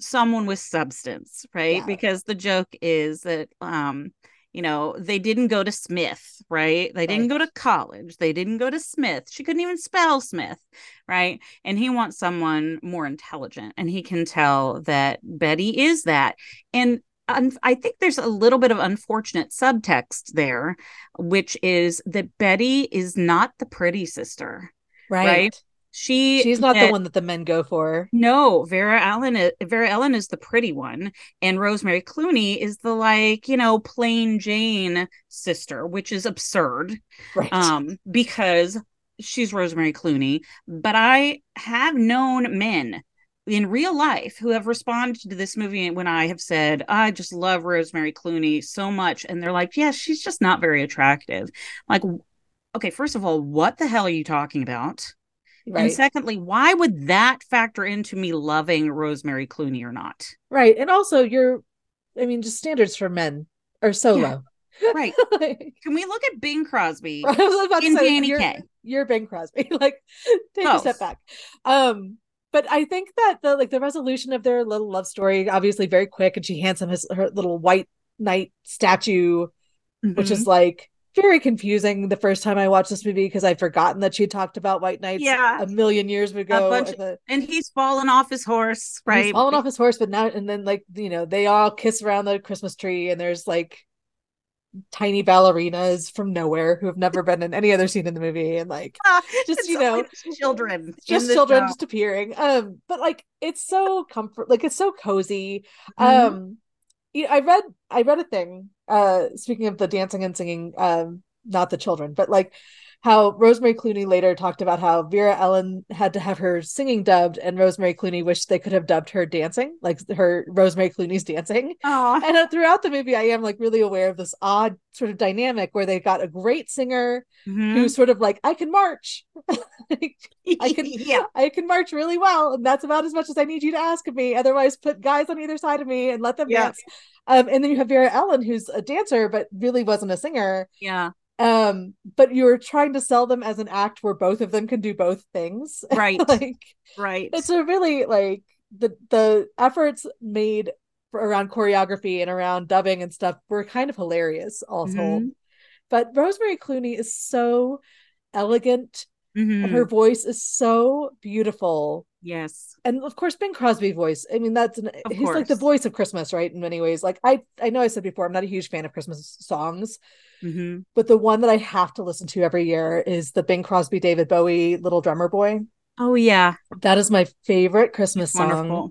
someone with substance, right? Yeah. Because the joke is that um you know, they didn't go to Smith, right? They didn't go to college. They didn't go to Smith. She couldn't even spell Smith, right? And he wants someone more intelligent and he can tell that Betty is that. And I think there's a little bit of unfortunate subtext there, which is that Betty is not the pretty sister, right? right? She she's not the one that the men go for. No, Vera Ellen Is, Vera Ellen is the pretty one, and Rosemary Clooney is the like you know plain Jane sister, which is absurd. Right. Um, because she's Rosemary Clooney, but I have known men in real life who have responded to this movie when I have said, I just love Rosemary Clooney so much. And they're like, yeah, she's just not very attractive. Like, okay, first of all, what the hell are you talking about? Right. And secondly, why would that factor into me loving Rosemary Clooney or not? Right. And also, you're, I mean, just standards for men are so yeah. low. Right. (laughs) Can we look at Bing Crosby (laughs) I was about in to say, Danny you're? You're Bing Crosby. (laughs) like, take a step back. Um, but I think that the like the resolution of their little love story, obviously very quick, and she hands him his her little white knight statue, mm-hmm. which is like very confusing the first time I watched this movie because I'd forgotten that she talked about white knights yeah. a million years ago. The, and he's fallen off his horse, right? He's fallen off his horse, but now and then like you know they all kiss around the Christmas tree, and there's like tiny ballerinas from nowhere who have never been in any other scene in the movie and like (laughs) just you know children just children show. just appearing um but like it's so comfort like it's so cozy mm-hmm. um you know, i read i read a thing uh speaking of the dancing and singing um not the children but like how Rosemary Clooney later talked about how Vera Ellen had to have her singing dubbed, and Rosemary Clooney wished they could have dubbed her dancing, like her Rosemary Clooney's dancing. Aww. And uh, throughout the movie, I am like really aware of this odd sort of dynamic where they've got a great singer mm-hmm. who's sort of like, I can march. (laughs) I can (laughs) yeah, I can march really well, and that's about as much as I need you to ask of me. Otherwise, put guys on either side of me and let them dance. Um, and then you have Vera Ellen, who's a dancer but really wasn't a singer. Yeah um but you're trying to sell them as an act where both of them can do both things. (laughs) Right. Like right. it's a really like the the efforts made around choreography and around dubbing and stuff were kind of hilarious all mm-hmm. but rosemary clooney is so elegant mm-hmm. and her voice is so beautiful yes and of course bing crosby voice i mean that's an, he's course. like the voice of christmas right in many ways like i i know i said before i'm not a huge fan of christmas songs Mm-hmm. But the one that I have to listen to every year is the Bing Crosby, David Bowie, Little Drummer Boy. Oh yeah, that is my favorite Christmas song.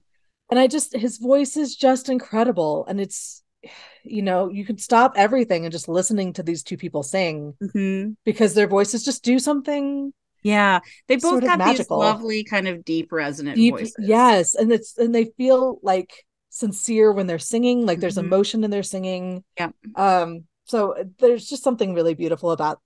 And I just his voice is just incredible, and it's you know you can stop everything and just listening to these two people sing mm-hmm. because their voices just do something yeah, they both have these lovely kind of deep resonant deep, voices. Yes, and it's and they feel like sincere when they're singing, like there's mm-hmm. emotion in their singing. Yeah. Um so uh, there's just something really beautiful about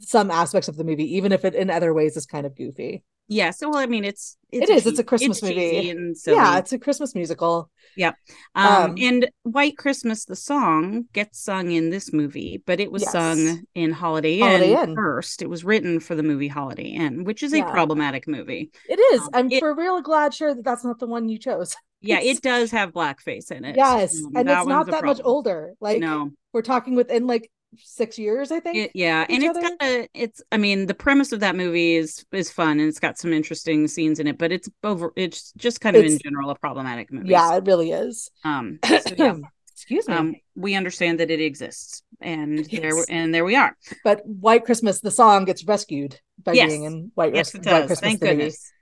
some aspects of the movie, even if it in other ways is kind of goofy. Yeah, so well, I mean, it's, it's it is. It's a Christmas it's movie. yeah, it's a Christmas musical. Yeah, um, um, and White Christmas, the song gets sung in this movie, but it was yes. sung in Holiday, Holiday Inn, Inn, first. It was written for the movie Holiday Inn, which is a problematic movie. It is. Um, I'm it, for real glad sure that that's not the one you chose. (laughs) Yeah, it does have blackface in it. Yes, um, and it's not that much older. Like no, we're talking within like six years, I think. It, yeah, and it's kind of it's. I mean, the premise of that movie is is fun and it's got some interesting scenes in it, but it's over. It's just kind of it's, in general a problematic movie. Yeah, it really is. Um, (clears throat) so, yeah. excuse me. Um, we understand that it exists, and yes. there and there we are. But White Christmas, the song gets rescued by yes. being in White, yes, White Christmas. Thank goodness.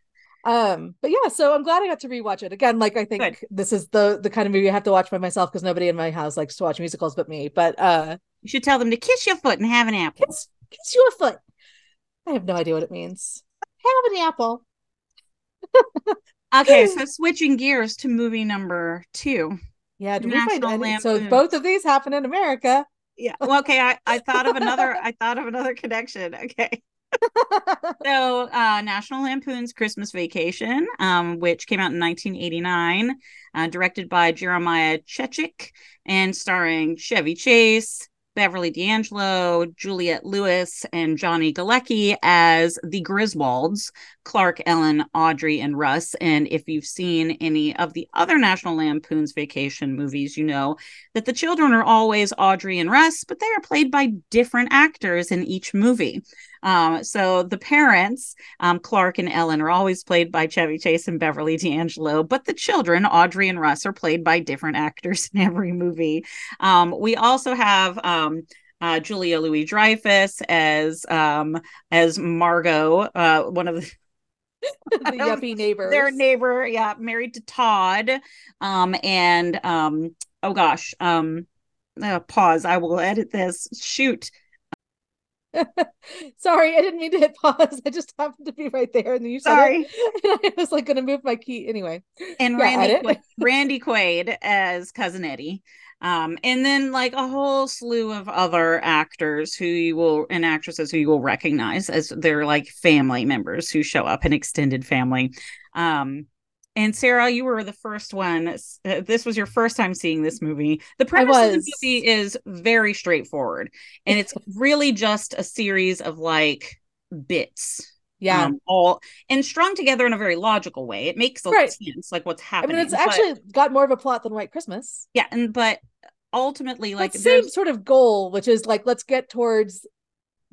Um, but yeah, so I'm glad I got to rewatch it again. Like I think Good. this is the the kind of movie I have to watch by myself because nobody in my house likes to watch musicals but me. But uh, you should tell them to kiss your foot and have an apple. Kiss, kiss your foot. I have no idea what it means. Have an apple. (laughs) okay, so (laughs) switching gears to movie number two. Yeah, do we find? So both of these happen in America. Yeah. Well, okay. I, I thought of another. I thought of another connection. Okay. (laughs) so uh, national lampoon's christmas vacation um, which came out in 1989 uh, directed by jeremiah chechik and starring chevy chase beverly d'angelo juliette lewis and johnny galecki as the griswolds clark ellen audrey and russ and if you've seen any of the other national lampoon's vacation movies you know that the children are always audrey and russ but they are played by different actors in each movie um, so the parents, um, Clark and Ellen, are always played by Chevy Chase and Beverly D'Angelo, but the children, Audrey and Russ, are played by different actors (laughs) in every movie. Um, we also have um, uh, Julia Louis Dreyfus as um, as Margot, uh, one of the (laughs) the yuppie neighbor. Their neighbor, yeah, married to Todd. Um, and um, oh gosh, um, uh, pause. I will edit this. Shoot. (laughs) Sorry, I didn't mean to hit pause. I just happened to be right there, and you Sorry. (laughs) and I was like going to move my key anyway. And yeah, Randy Randy Quaid as cousin Eddie. Um, and then like a whole slew of other actors who you will and actresses who you will recognize as their like family members who show up in extended family. Um, and Sarah, you were the first one. Uh, this was your first time seeing this movie. The premise of the movie is very straightforward, and it's (laughs) really just a series of like bits yeah. Um, all and strung together in a very logical way. It makes a right. sense like what's happening i mean it's actually got more of a plot than white christmas. Yeah and but ultimately like the same sort of goal which is like let's get towards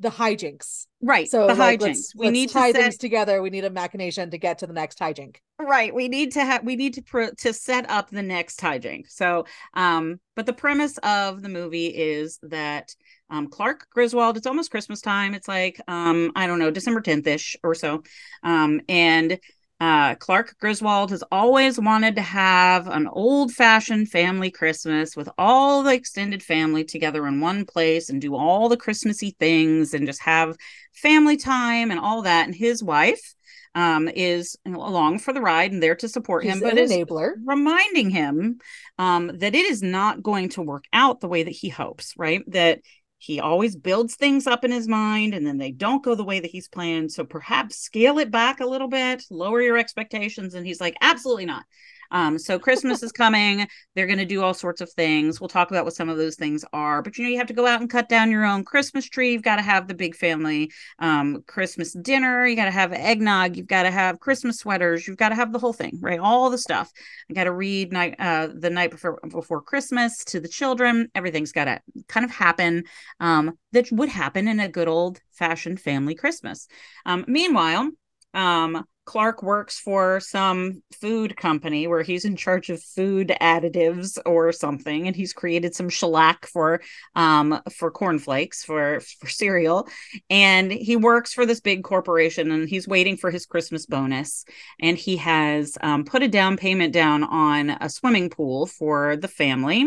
the hijinks right so the like, hijinks let's, we let's need tie to set... things together we need a machination to get to the next hijink right we need to have we need to pro- to set up the next hijink so um but the premise of the movie is that um, Clark Griswold. It's almost Christmas time. It's like um, I don't know, December 10th ish or so. Um, and uh, Clark Griswold has always wanted to have an old fashioned family Christmas with all the extended family together in one place and do all the Christmassy things and just have family time and all that. And his wife um, is along for the ride and there to support He's him, but enabler, reminding him um, that it is not going to work out the way that he hopes, right? That he always builds things up in his mind and then they don't go the way that he's planned. So perhaps scale it back a little bit, lower your expectations. And he's like, absolutely not. Um, so Christmas is coming. They're going to do all sorts of things. We'll talk about what some of those things are. But you know, you have to go out and cut down your own Christmas tree. You've got to have the big family um, Christmas dinner. You got to have eggnog. You've got to have Christmas sweaters. You've got to have the whole thing, right? All the stuff. I got to read night uh, the night before before Christmas to the children. Everything's got to kind of happen um, that would happen in a good old fashioned family Christmas. Um, meanwhile, um, Clark works for some food company where he's in charge of food additives or something, and he's created some shellac for um for cornflakes for for cereal, and he works for this big corporation, and he's waiting for his Christmas bonus, and he has um, put a down payment down on a swimming pool for the family,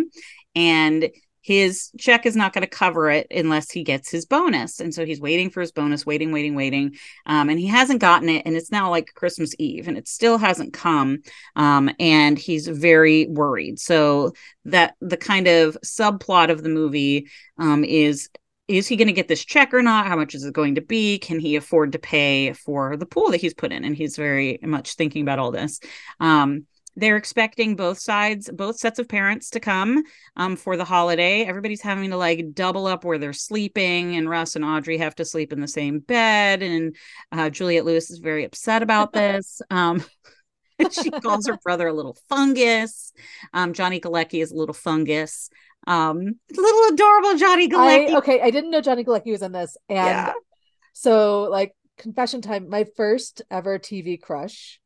and his check is not going to cover it unless he gets his bonus. And so he's waiting for his bonus, waiting, waiting, waiting. Um, and he hasn't gotten it. And it's now like Christmas Eve and it still hasn't come. Um, and he's very worried. So that the kind of subplot of the movie um, is is he going to get this check or not? How much is it going to be? Can he afford to pay for the pool that he's put in? And he's very much thinking about all this. Um, they're expecting both sides both sets of parents to come um, for the holiday. Everybody's having to like double up where they're sleeping and russ and audrey have to sleep in the same bed and uh, juliette lewis is very upset about (laughs) this um, (laughs) she calls her brother a little fungus. Um, johnny galecki is a little fungus. Um, little adorable johnny galecki. I, okay i didn't know johnny galecki was in this and yeah. so like confession time my first ever tv crush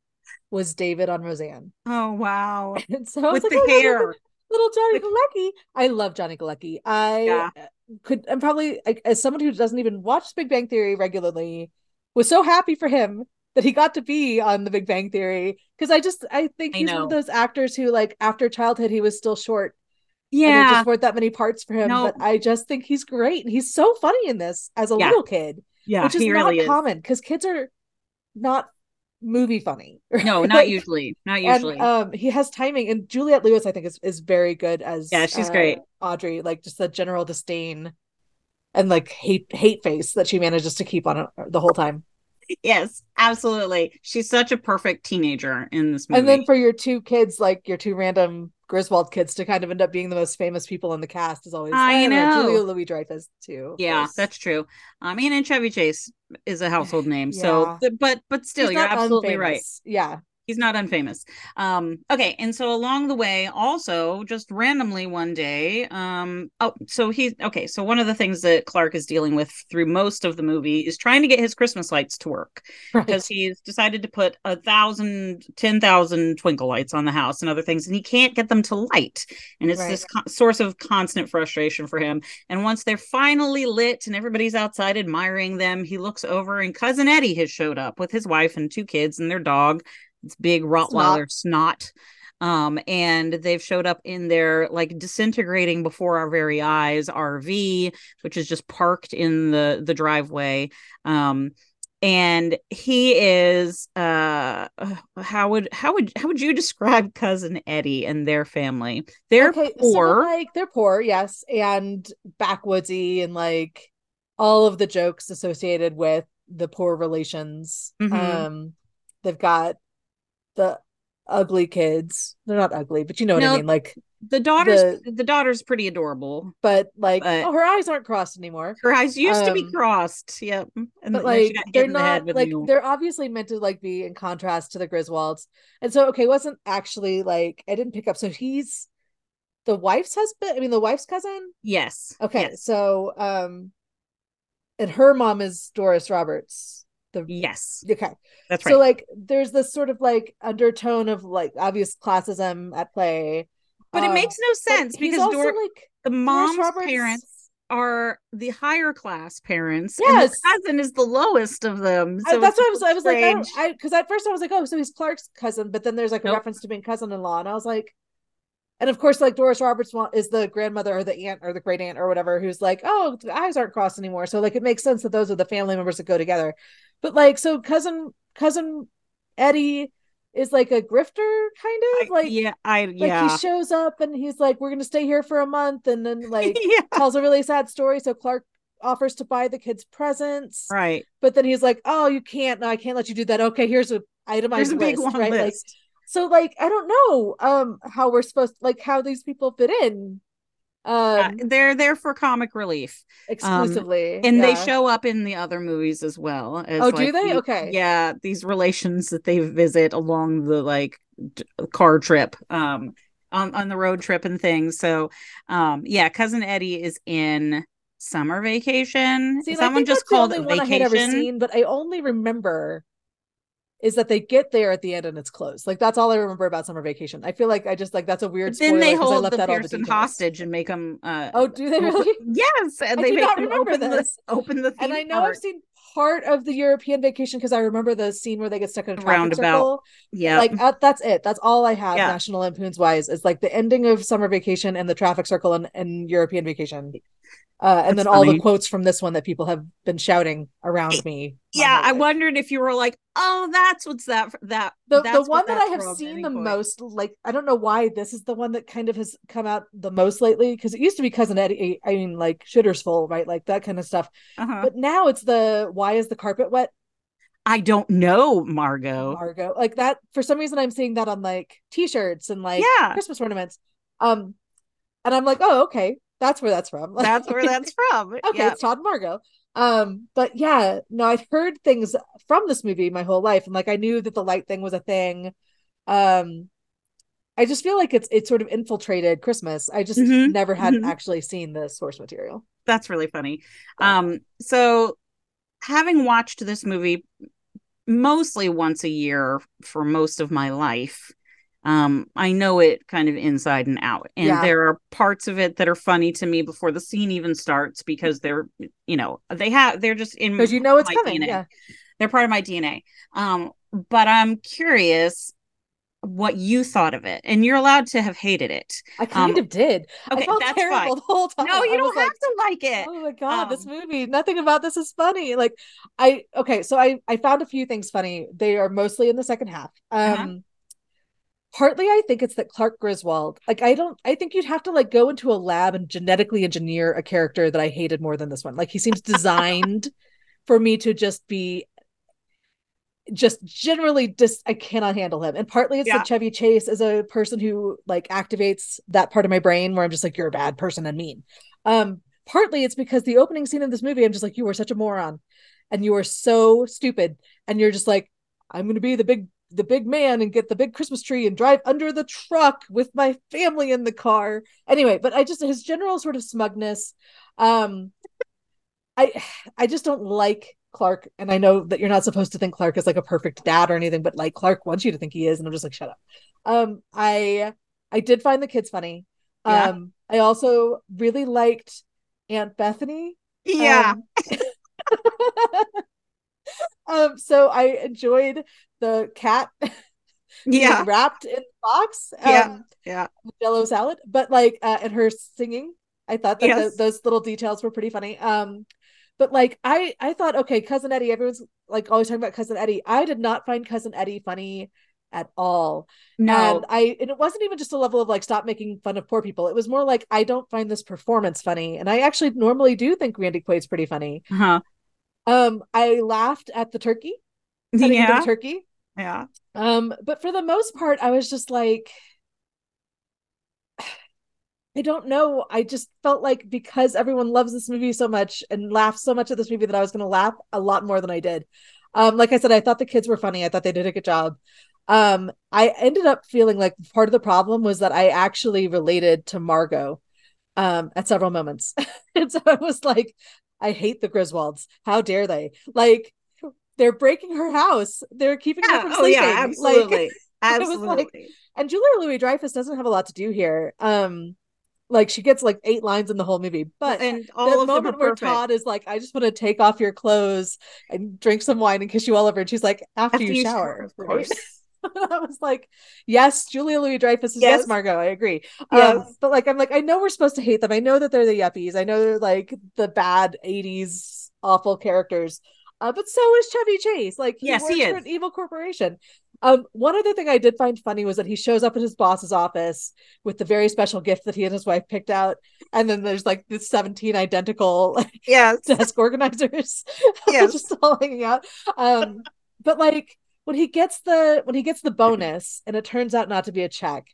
was David on Roseanne. Oh wow! (laughs) And so I with like, the oh, hair, little Johnny Galecki. I love Johnny Galecki. I yeah. could. I'm probably as someone who doesn't even watch Big Bang Theory regularly, was so happy for him that he got to be on the Big Bang Theory because I just I think he's I one of those actors who like after childhood he was still short. Yeah, there just weren't that many parts for him. No. But I just think he's great, and he's so funny in this as a yeah. little kid. Yeah, which is not really common because kids are not movie funny. (laughs) No, not like, usually. Not usually. And, um, he has timing, and Juliette Lewis, I think, is is very good as yeah, she's uh, great. Audrey, like just the general disdain and like hate hate face that she manages to keep on uh, the whole time. Yes, absolutely. She's such a perfect teenager in this movie. And then for your two kids, like your two random Griswold kids to kind of end up being the most famous people in the cast is always I, I know. know Julia Louis Dreyfus too. Yeah, that's true. Um, I mean, and Chevy Chase is a household name, yeah. so but but still, He's you're absolutely unfamous. right. Yeah, he's not unfamous. Um, okay, and so along the way, also just randomly one day, um, oh, so he's okay. So one of the things that Clark is dealing with through most of the movie is trying to get his Christmas lights to work right. because he's decided to put a thousand, ten thousand twinkle lights on the house and other things, and he can't get them to light, and it's right. this source of constant frustration for him. And once they're finally lit and everybody's outside admiring them, he looks over and cousin Eddie has showed up with his wife and two kids and their dog. It's big Rottweiler snot. snot. Um, and they've showed up in their like disintegrating before our very eyes RV, which is just parked in the the driveway. Um, and he is uh how would how would how would you describe cousin eddie and their family they're okay, poor so like they're poor yes and backwoodsy and like all of the jokes associated with the poor relations mm-hmm. um they've got the ugly kids. They're not ugly but you know what i mean like the daughter's the, the, daughter's pretty adorable but like but oh her eyes aren't crossed anymore. Her eyes used um, to be um, crossed yep and but like they're not the like they're obviously meant to like be in contrast to the griswolds. And so okay wasn't actually like i didn't pick up so he's the wife's husband i mean the wife's cousin? Yes okay yes. so um and her mom is doris roberts the yes. Okay. That's right. so like there's this sort of like undertone of like obvious classism at play. But it um, makes no sense because Dor- like the mom's parents are the higher class parents yes. and the cousin is the lowest of them. So I, that's what i was i was like i because at first i was like oh so he's clark's cousin but then there's like nope. a reference to being cousin-in-law and i was like and of course like doris roberts is the grandmother or the aunt or the great aunt or whatever who's like oh the eyes aren't crossed anymore. So like it makes sense that those are the family members that go together but like so cousin cousin eddie is like a grifter kind of? Like yeah i yeah like he shows up and he's like we're gonna stay here for a month and then (laughs) like yeah. tells a really sad story. So clark offers to buy the kids presents. Right. But then he's like oh you can't. No i can't let you do that. Okay here's a itemized here's a list, right? List. like so like i don't know um how we're supposed to, like how these people fit in um yeah, they're there for comic relief exclusively um, and yeah. they show up in the other movies as well as, oh like, do they okay. yeah these relations that they visit along the like d- car trip um on, on the road trip and things. So um yeah cousin eddie is in summer vacation. See, someone just called it vacation I had ever seen, but i only remember is that they get there at the end and it's closed. Like that's all I remember about summer vacation. I feel like I just like that's a weird. then they hold the Pearson the hostage and make them. Uh, oh, do they really? Yes, and I they make them remember open this. The, (laughs) open the thing. and I know part. I've seen part of the European vacation because I remember the scene where they get stuck in a roundabout. Circle. Yeah, like uh, that's it. That's all I have. Yeah. National Lampoon's wise is like the ending of summer vacation and the traffic circle and, and European vacation. Uh, and That's then all the quotes from this one that people have been shouting around me. Yeah, I wondered if you were like, "Oh, that's what's that that." The the one that I have seen the most, like, I don't know why this is the one that kind of has come out the most lately because it used to be cousin Eddie. I mean, like Shitter's full, right? Like that kind of stuff. Uh-huh. But now it's the why is the carpet wet? I don't know, Margot. Margot, like that. For some reason, I'm seeing that on like T-shirts and like yeah. Christmas ornaments. Um, and I'm like, oh, okay, that's where that's from. that's where that's (laughs) from. okay, it's Todd Margot. Um, but yeah, no, I've heard things from this movie my whole life, and like I knew that the light thing was a thing. Um, I just feel like it's it's sort of infiltrated Christmas. I just mm-hmm. never had mm-hmm. actually seen the source material. That's really funny. Um, so having watched this movie mostly once a year for most of my life, um i know it kind of inside and out and yeah. there are parts of it that are funny to me before the scene even starts because they're you know they have they're just in because you know it's coming DNA. yeah. They're part of my dna um but i'm curious what you thought of it and you're allowed to have hated it. I kind um, of did. Okay I felt that's terrible fine. the whole time. No you don't have like, to like it. Oh my god um, this movie nothing about this is funny. Like i okay so i i found a few things funny. They are mostly in the second half. Uh-huh. um uh-huh partly i think it's that clark griswold like i don't i think you'd have to like go into a lab and genetically engineer a character that i hated more than this one. Like he seems (laughs) designed for me to just be just generally just i cannot handle him. And partly it's yeah. that chevy chase is a person who like activates that part of my brain where i'm just like you're a bad person and mean. Um partly it's because the opening scene of this movie i'm just like you are such a moron and you are so stupid and you're just like i'm going to be the big the big man and get the big Christmas tree and drive under the truck with my family in the car. Anyway, but I just his general sort of smugness. Um I I just don't like Clark. And I know that you're not supposed to think Clark is like a perfect dad or anything, but like Clark wants you to think he is, and I'm just like, shut up. Um, I I did find the kids funny. Yeah. Um, I also really liked Aunt Bethany. Yeah. Um, (laughs) (laughs) (laughs) um so I enjoyed the cat (laughs) yeah. wrapped in the box um, yeah. yeah jello salad but like uh and her singing i thought that yes. the, those little details were pretty funny. Um but like i i thought okay cousin eddie everyone's like always talking about cousin eddie. I did not find cousin eddie funny at all. No. And i and it wasn't even just a level of like stop making fun of poor people. It was more like i don't find this performance funny. And i actually normally do think randy quaid's pretty funny. Uh-huh um i laughed at the turkey yeah the turkey yeah um but for the most part i was just like (sighs) I don't know. I just felt like because everyone loves this movie so much and laughs so much at this movie that I was going to laugh a lot more than I did. Um, like I said, I thought the kids were funny. I thought they did a good job. Um, I ended up feeling like part of the problem was that I actually related to Margot um, at several moments. (laughs) and so I was like, I hate the Griswolds. How dare they? Like, they're breaking her house. They're keeping yeah. her from sleeping. Oh, yeah, absolutely. Like, absolutely. (laughs) Like, and Julia Louis Dreyfus doesn't have a lot to do here. Um, like she gets like eight lines in the whole movie but and all the moment where todd is like i just want to take off your clothes and drink some wine and kiss you all over and she's like after, after you, you, shower, shower of course (laughs) I was like, yes, Julia Louis Dreyfus is yes. yes, Margot. I agree. Yes. Um, but like, I'm like, I know we're supposed to hate them. I know that they're the yuppies. I know they're like the bad 80s awful characters. Uh, but so is Chevy Chase. Like, he yes, he is. an evil corporation. Um, one other thing I did find funny was that he shows up at his boss's office with the very special gift that he and his wife picked out, and then there's like the 17 identical like, yes. (laughs) desk organizers (laughs) yes. just all hanging out. Um, but like when he gets the when he gets the bonus and it turns out not to be a check,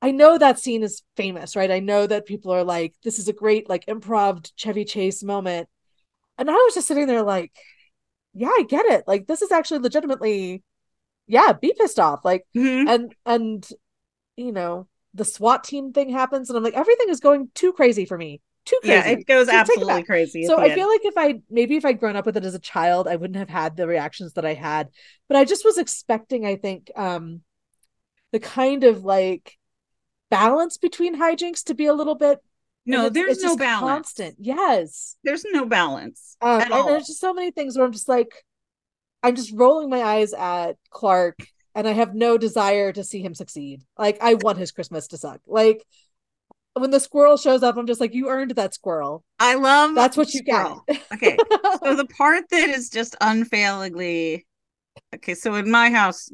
I know that scene is famous, right? I know that people are like, this is a great like improv Chevy Chase moment. And I was just sitting there like, yeah, I get it. Like this is actually legitimately yeah, be pissed off. Like mm-hmm. and and you know, the SWAT team thing happens and I'm like, everything is going too crazy for me. Too crazy. Yeah, it goes absolutely crazy. So I end. feel like if I maybe if I'd grown up with it as a child, I wouldn't have had the reactions that I had. But I just was expecting, I think, um the kind of like balance between hijinks to be a little bit no, it's, there's it's no balance. Constant, yes. There's no balance. Um, and all. there's just so many things where I'm just like, I'm just rolling my eyes at Clark and I have no desire to see him succeed. Like I want his Christmas to suck. Like when the squirrel shows up, I'm just like, you earned that squirrel. I love that's what you squirrel. get. (laughs) okay. So the part that is just unfailingly okay. So in my house,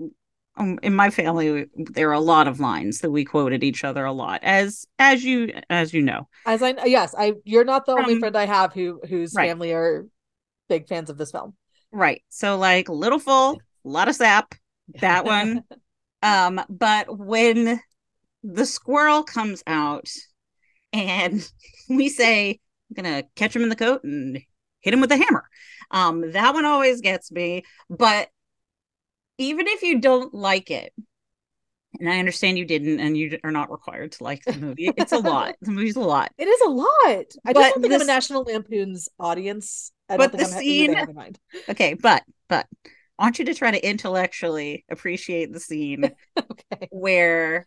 um, in my family, there are a lot of lines that we quoted each other a lot, as as you as you know. As I yes, I you're not the only friend I have who whose right. family are big fans of this film. Right. So like little full, a lot of sap, that one. (laughs) um, but when the squirrel comes out and (laughs) we say, I'm gonna catch him in the coat and hit him with a hammer. Um, that one always gets me. But even if you don't like it, and I understand you didn't, and you are not required to like the movie. It's a lot. (laughs) The movie's a lot. It is a lot. I but just don't think this, I'm a National Lampoon's audience. I but the scene. Okay, but but I want you to try to intellectually appreciate the scene (laughs) okay. where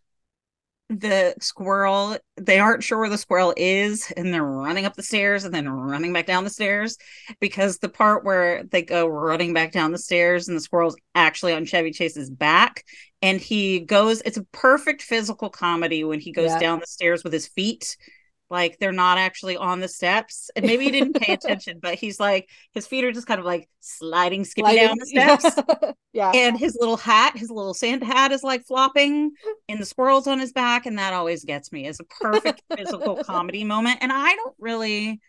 the squirrel they aren't sure where the squirrel is and they're running up the stairs and then running back down the stairs because the part where they go running back down the stairs and the squirrel's actually on Chevy Chase's back and he goes it's a perfect physical comedy when he goes yeah. down the stairs with his feet like they're not actually on the steps. And maybe he didn't pay (laughs) attention but he's like his feet are just kind of like sliding skipping sliding. down the steps. (laughs) Yeah. and his little hat his little sand hat is like flopping and the squirrels on his back. And that always gets me. As a perfect (laughs) physical comedy moment. And i don't really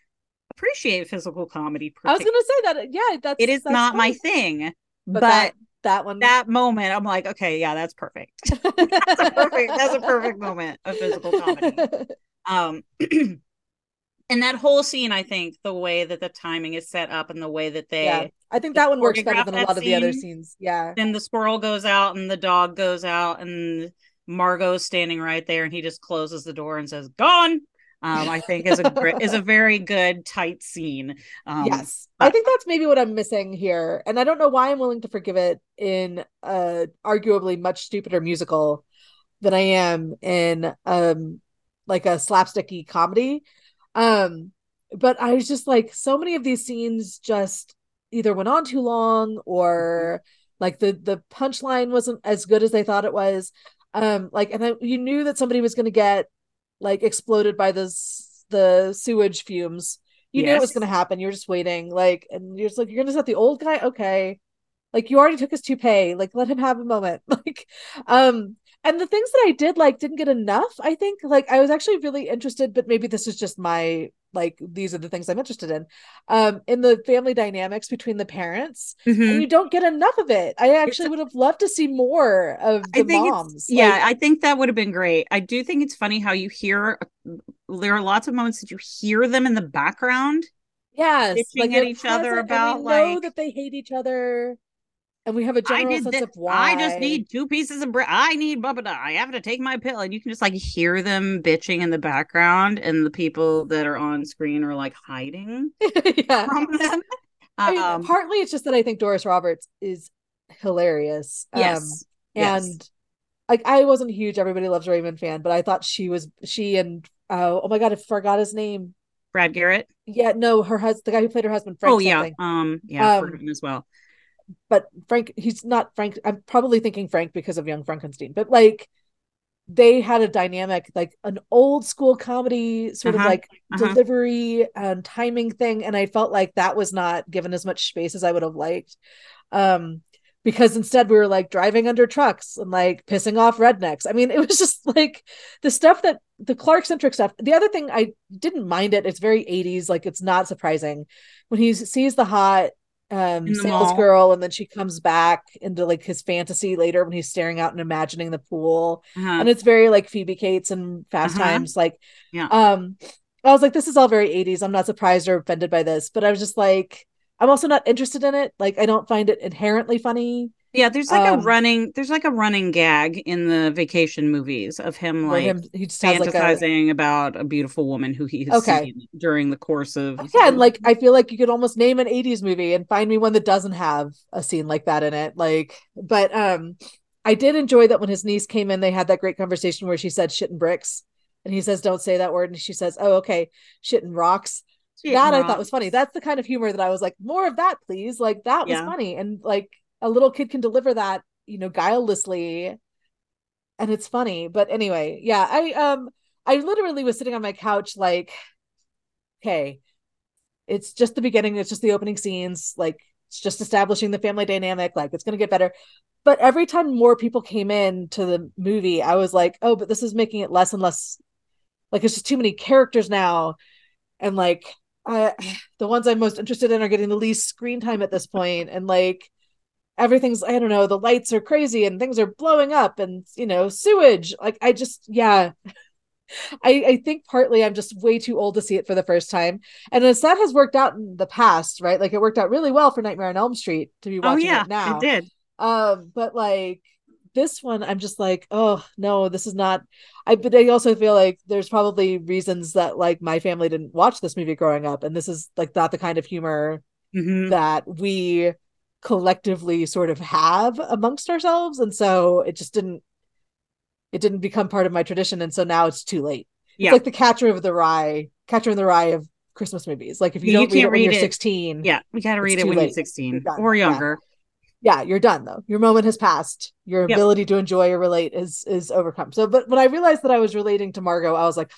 appreciate physical comedy i was gonna say that yeah that's it is that's not my thing but, but that, that one that moment i'm like okay yeah that's perfect. That's a perfect that's a perfect moment of physical comedy um (clears throat) and that whole scene, I think the way that the timing is set up and the way that they, yeah, I think that one works better than a lot of the other scenes. Yeah. Then the squirrel goes out and the dog goes out and Margot's standing right there and he just closes the door and says, "Gone." Um, I think is a (laughs) is a very good tight scene. Um, yes, but- I think that's maybe what I'm missing here, and I don't know why I'm willing to forgive it in a arguably much stupider musical than I am in um like a slapsticky comedy. Um, but I was just like, so many of these scenes just either went on too long or like the the punchline wasn't as good as they thought it was. Um, like, and then you knew that somebody was going to get like exploded by this the sewage fumes. You yes. knew it was going to happen. You're just waiting, like, and you're just like, you're going to set the old guy, okay? Like, you already took his toupee. Like, let him have a moment. (laughs) Like, um, and the things that I did like didn't get enough. I think like I was actually really interested, but maybe this is just my like these are the things I'm interested in. Um, in the family dynamics between the parents, mm-hmm. and you don't get enough of it. I actually would have loved to see more of the moms. Like, yeah, I think that would have been great. I do think it's funny how you hear there are lots of moments that you hear them in the background. Yes, like at each other about like that they hate each other and we have a general sense of why. I just need two pieces of bread. I need bubba. I have to take my pill, and you can just like hear them bitching in the background, and the people that are on screen are like hiding (laughs) yeah. from them. (laughs) I mean, um, partly it's just that I think Doris Roberts is hilarious. Yes, um, and yes. like I wasn't a huge Everybody Loves Raymond fan, but I thought she was she and uh, oh my god, I forgot his name. Brad Garrett. Yeah, no, her husband, the guy who played her husband. Frank oh yeah, something. um, yeah, um, as well but Frank, he's not Frank. I'm probably thinking Frank because of Young Frankenstein, but like they had a dynamic, like an old school comedy sort uh-huh. of like uh-huh. delivery and timing thing. And I felt like that was not given as much space as I would have liked. Um, because instead we were like driving under trucks and like pissing off rednecks. I mean, it was (laughs) just like the stuff that the Clark centric stuff. The other thing I didn't mind it. It's very 80s, like it's not surprising when he sees the hot um sales girl and then she comes back into like his fantasy later when he's staring out and imagining the pool. Uh-huh. and it's very like phoebe cates and fast uh-huh. times like yeah. um i was like this is all very 80s i'm not surprised or offended by this but i was just like i'm also not interested in it. Like i don't find it inherently funny yeah, there's like um, a running there's like a running gag in the vacation movies of him like him, he fantasizing like a, about a beautiful woman who he's okay. seen during the course of Yeah, and like I feel like you could almost name an 80s movie and find me one that doesn't have a scene like that in it. Like but um I did enjoy that when his niece came in, they had that great conversation where she said shit and bricks. And he says, Don't say that word. And she says, Oh, okay, shit and rocks. Shit that and I rocks. thought was funny. That's the kind of humor that I was like, more of that, please. Like that was yeah. funny. And like a little kid can deliver that you know guilelessly. And it's funny but anyway yeah i um i literally was sitting on my couch like okay it's just the beginning it's just the opening scenes like it's just establishing the family dynamic like it's going to get better. But every time more people came in to the movie i was like oh but this is making it less and less like it's just too many characters now. And like I, (sighs) the ones i'm most interested in are getting the least screen time at this point. And like everything's i don't know the lights are crazy and things are blowing up and you know sewage like i just yeah (laughs) I, I think partly I'm just way too old to see it for the first time. And as that has worked out in the past, right? Like it worked out really well for Nightmare on Elm Street to be oh, watching oh, yeah, it now. It did. Um, but like this one, I'm just like, oh no, this is not I but I also feel like there's probably reasons that like my family didn't watch this movie growing up, and this is like not the kind of humor mm-hmm. that we collectively sort of have amongst ourselves and so it just didn't it didn't become part of my tradition and so now it's too late yeah. it's like the catcher of the rye catcher in the rye of christmas movies like if you, you don't read it when read you're it. 16 yeah we gotta read it when late. you're 16 you're or younger yeah. yeah. you're done though your moment has passed your yep. ability to enjoy or relate is is overcome so but when i realized that i was relating to margot i was like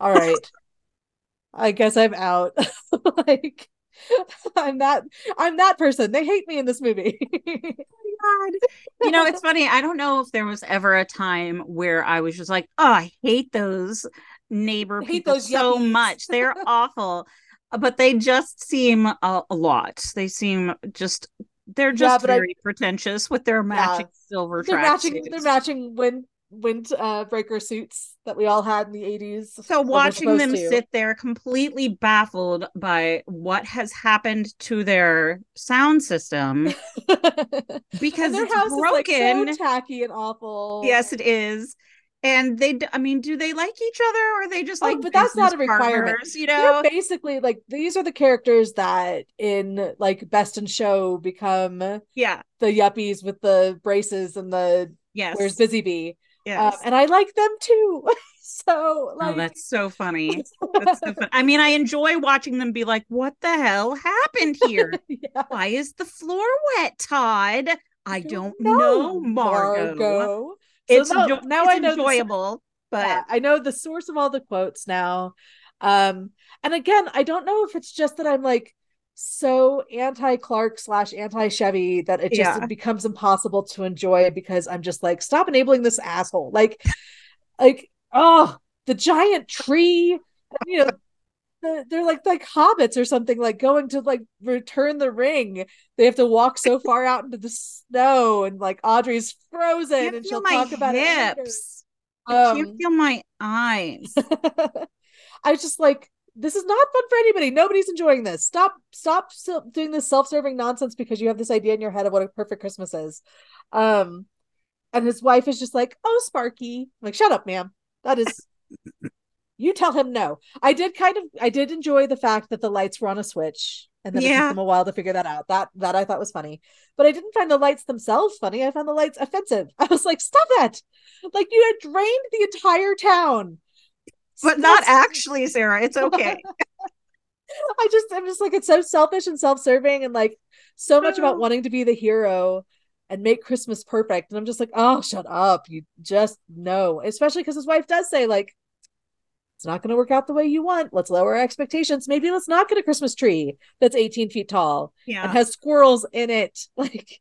all right (laughs) i guess i'm out (laughs) like (laughs) I'm that I'm that person. They hate me in this movie. oh you know, it's funny. I don't know if there was ever a time where I was just like, oh, I hate those neighbor people those so yuppies. much. They're (laughs) awful. But they just seem a, a, lot. They seem just they're just yeah, very I, pretentious with their matching yeah. silver they're matching they're matching when windbreaker uh, suits that we all had in the 80s. So watching them to. sit there completely baffled by what has happened to their sound system (laughs) because their house broken. Is like so tacky and awful. Yes, it is and they i mean do they like each other or are they just oh, like oh, but that's not a requirement you know They're basically like these are the characters that in like best in show become yeah the yuppies with the braces and the yes where's busy bee yeah um, and i like them too. (laughs) So oh, like... oh that's so funny. That's so (laughs) i mean i enjoy watching them be like what the hell happened here? (laughs) Yeah. why is the floor wet todd? I don't, don't know, Margot. Margot it's so now, now it's I know enjoyable, the, but yeah, I know the source of all the quotes now. Um, and again, I don't know if it's just that I'm like so anti Clark slash anti Chevy that it just yeah. becomes impossible to enjoy because I'm just like, stop enabling this asshole. Like, like, oh, the giant tree, you know, they're like like hobbits or something like going to like return the ring they have to walk so far out into the snow and like audrey's frozen and she'll talk about hips. it later. I can't um, feel my (laughs) eyes i was just like this is not fun for anybody nobody's enjoying this stop stop doing this self-serving nonsense because you have this idea in your head of what a perfect christmas is um and his wife is just like oh sparky I'm like shut up ma'am that is (laughs) you tell him no. I did kind of I did enjoy the fact that the lights were on a switch and then yeah. it took them a while to figure that out. That that I thought was funny. But I didn't find the lights themselves funny. I found the lights offensive. (laughs) I was like, stop that. Like you had drained the entire town. But (laughs) not actually, Sara. It's okay. (laughs) I just I'm just like it's so selfish and self-serving and like so much about wanting to be the hero and make Christmas perfect. And I'm just like, oh, shut up. You just know. Especially because his wife does say, like, it's not going to work out the way you want. Let's lower our expectations. Maybe let's not get a Christmas tree that's 18 feet tall yeah. and has squirrels in it. (laughs) Like,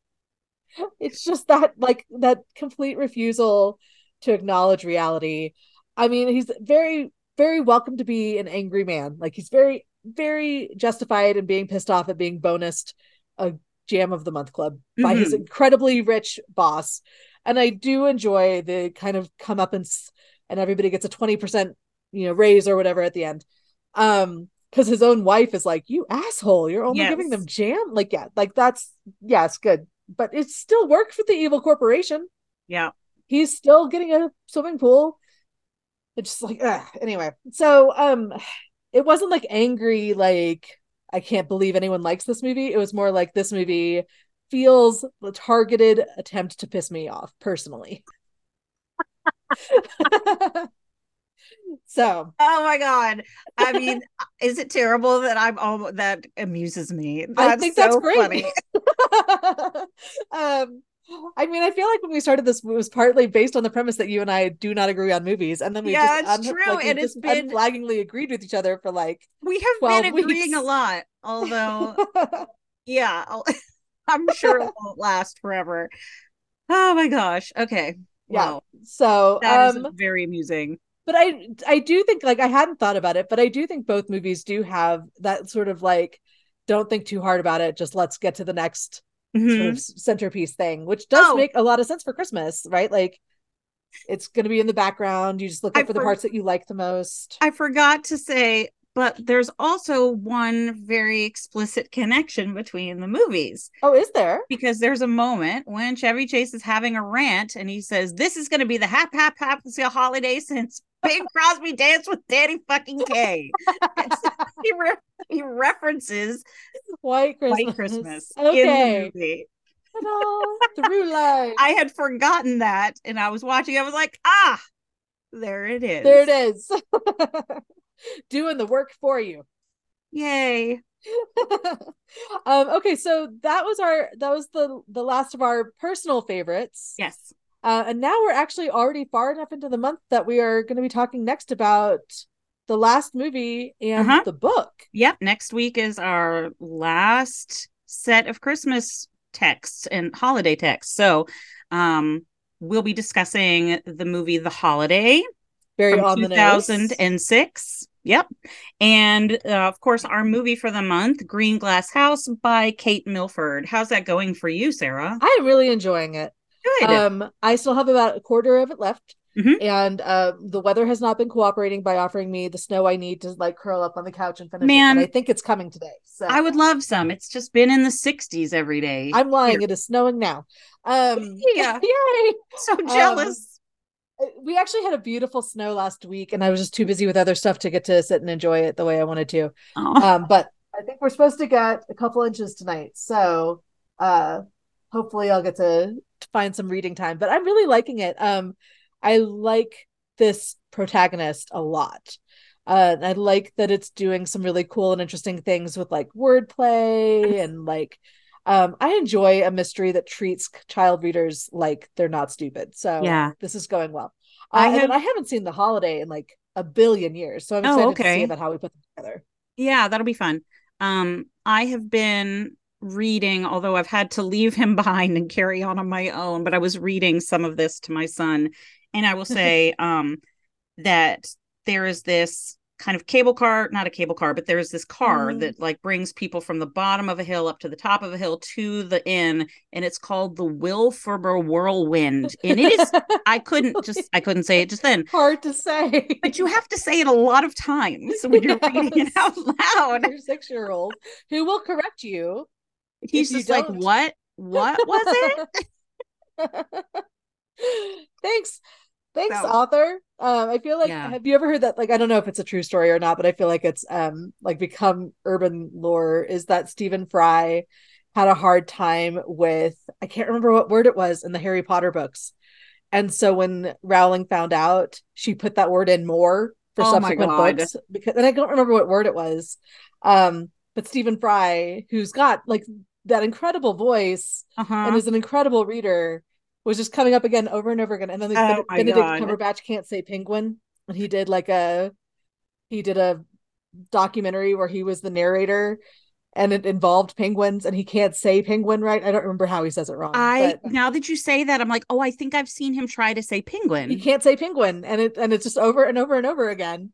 it's just that, like, that complete refusal to acknowledge reality. I mean, he's very, very welcome to be an angry man. Like, he's very, very justified in being pissed off at being bonused a jam of the month club mm-hmm. by his mm-hmm. incredibly rich boss. And I do enjoy the kind of come up and and everybody gets a 20% you know raise or whatever at the end um because his own wife is like you asshole you're only yes. giving them jam like yeah like that's yes good but it still worked for the evil corporation yeah he's still getting a swimming pool it's just like ugh. anyway so um it wasn't like angry like i can't believe anyone likes this movie it was more like this movie feels the targeted attempt to piss me off personally (laughs) So, oh my god! I mean, is it terrible that I'm all that amuses me? That's I think so that's great. funny. (laughs) um, I mean, I feel like when we started this, it was partly based on the premise that you and I do not agree on movies, and then we yeah, just it's un- true, like, and it's been unflaggingly agreed with each other for like we have been agreeing weeks. a lot. Although, (laughs) yeah, (laughs) I'm sure it won't last forever. Oh my gosh! Okay, yeah. Wow. So that um, is very amusing but I I do think like I hadn't thought about it, but I do think both movies do have that sort of like don't think too hard about it, just let's get to the next mm-hmm. sort of centerpiece thing, which does oh. make a lot of sense for Christmas, right? Like it's going to be in the background. You just look for for the parts that you like the most. I forgot to say but there's also one very explicit connection between the movies. Oh, is there? Because there's a moment when Chevy Chase is having a rant and he says, This is going to be the hap hap hap holiday since Bing (laughs) Crosby danced with Danny fucking Kaye. (laughs) he, re- he references White Christmas. White Christmas okay. Through (laughs) line. I had forgotten that and I was watching, I was like, ah, there it is. There it is. (laughs) doing the work for you. Yay. (laughs) um okay so that was our that was the the last of our personal favorites yes uh and now we're actually already far enough into the month that we are going to be talking next about the last movie and uh-huh. the book yep next week is our last set of christmas texts and holiday texts so um we'll be discussing the movie the holiday very on 2006 Yep. And uh, of course, our movie for the month, Greenglass House by Kate Milford. How's that going for you, Sara? I am really enjoying it. Good. Um, I still have about a quarter of it left. Mm-hmm. And uh, the weather has not been cooperating by offering me the snow I need to like curl up on the couch and finish Man, it. I think it's coming today. So I would love some. It's just been in the 60s every day. I'm lying. Here. It is snowing now. Um, (laughs) yeah. (laughs) Yay. So um, jealous. Um, we actually had a beautiful snow last week, and I was just too busy with other stuff to get to sit and enjoy it the way I wanted to. Um, but I think we're supposed to get a couple inches tonight. So uh, hopefully I'll get to, to find some reading time. But I'm really liking it. Um, I like this protagonist a lot. Uh, I like that it's doing some really cool and interesting things with like wordplay and like um, I enjoy a mystery that treats child readers like they're not stupid. So yeah, this is going well. Uh, I, have... I haven't seen the holiday in like a billion years, so I'm oh, excited oh, okay. to see about how we put them together. Yeah, that'll be fun. Um, I have been reading, although I've had to leave him (laughs) behind and carry on on my own, but I was reading some of this to my son. And I will say um, that there is this kind of cable car, not a cable car, but there's this car mm. that like brings people from the bottom of a hill up to the top of a hill to the inn, and it's called the Wilfurber Whirlwind. And it is (laughs) I couldn't just I couldn't say it just then. Hard to say. But you have to say it a lot of times when you're yes. (laughs) reading it out loud. Your six year old who will correct you He's just like, what? What was it? (laughs) (laughs) Thanks. Thanks, so, author. Um, I feel like yeah. have you ever heard that? Like, I don't know if it's a true story or not, but I feel like it's um like become urban lore. Is that Stephen Fry had a hard time with I can't remember what word it was in the Harry Potter books, and so when Rowling found out, she put that word in more for oh subsequent books because, and I don't remember what word it was. Um, but Stephen Fry, who's got like that incredible voice uh-huh. and is an incredible reader was just coming up again over and over again. And then oh Benedict God. Cumberbatch can't say penguin, and he did like a he did a documentary where he was the narrator and it involved penguins and he can't say penguin right i don't remember how he says it wrong i but... now that you say that i'm like oh i think i've seen him try to say penguin he can't say penguin and it and it's just over and over and over again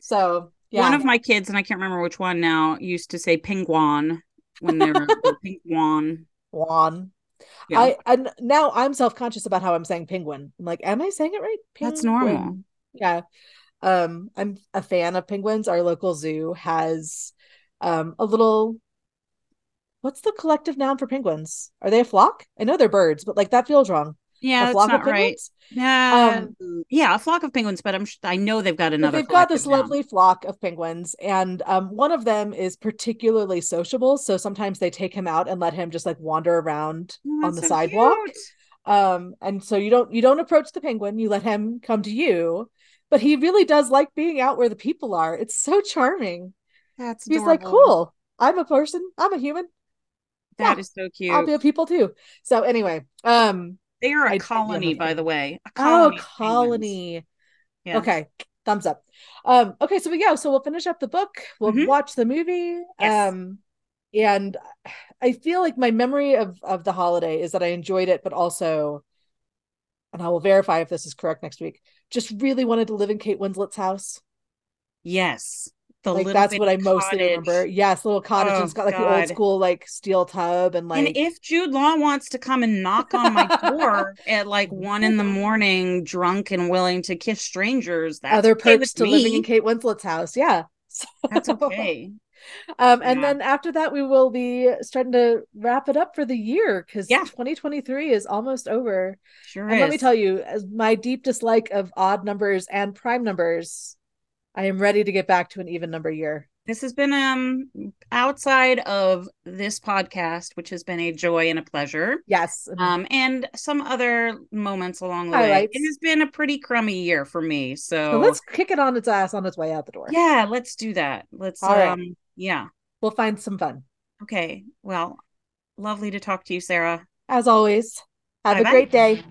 so yeah. one of my kids and i can't remember which one now used to say penguin when they were (laughs) wand. Juan. Yeah. I and now I'm self conscious about how I'm saying penguin. I'm like, am I saying it right? Penguin. That's normal. Yeah. Um, I'm a fan of penguins. Our local zoo has um a little what's the collective noun for penguins? Are they a flock? I know they're birds, but like that feels wrong. Yeah, a flock of right. Yeah, um, yeah, a flock of penguins, but I'm I know they've got another. They've got this lovely flock of penguins, and um, one of them is particularly sociable. So sometimes they take him out and let him just like wander around oh, on the so sidewalk. Cute. Um, and so you don't you don't approach the penguin; you let him come to you. But he really does like being out where the people are. It's so charming. That's he's like cool. I'm a person. I'm a human. That yeah, is so cute. I'll be a people too. So anyway, um, they are a I, colony, by the way. A colony oh, colony. Yeah. Okay. Thumbs up. Um, okay, so we go. So we'll finish up the book. We'll mm-hmm. watch the movie. Yes. Um, and I feel like my memory of of the holiday is that I enjoyed it, but also, and I will verify if this is correct next week. Just really wanted to live in Kate Winslet's house. Yes the like that's what I mostly remember. Yes, little cottage. Oh, it's got like God. the old school like steel tub and like. And if Jude Law wants to come and knock on my door (laughs) at like one in the (laughs) morning, drunk and willing to kiss strangers, that's other perks to me. living in Kate Winslet's house. Yeah, so, that's okay. (laughs) Um, and yeah. then after that, we will be starting to wrap it up for the year because yeah. 2023 is almost over. Sure. And is. let me tell you, my deep dislike of odd numbers and prime numbers I am ready to get back to an even number year. This has been um outside of this podcast, which has been a joy and a pleasure. Yes. Um, and some other moments along the way. It has been a pretty crummy year for me. So, so, let's kick it on its ass on its way out the door. Yeah, let's do that. Let's All um right. yeah. We'll find some fun. Okay. Well, lovely to talk to you, Sara. As always. Have Bye-bye. a great day.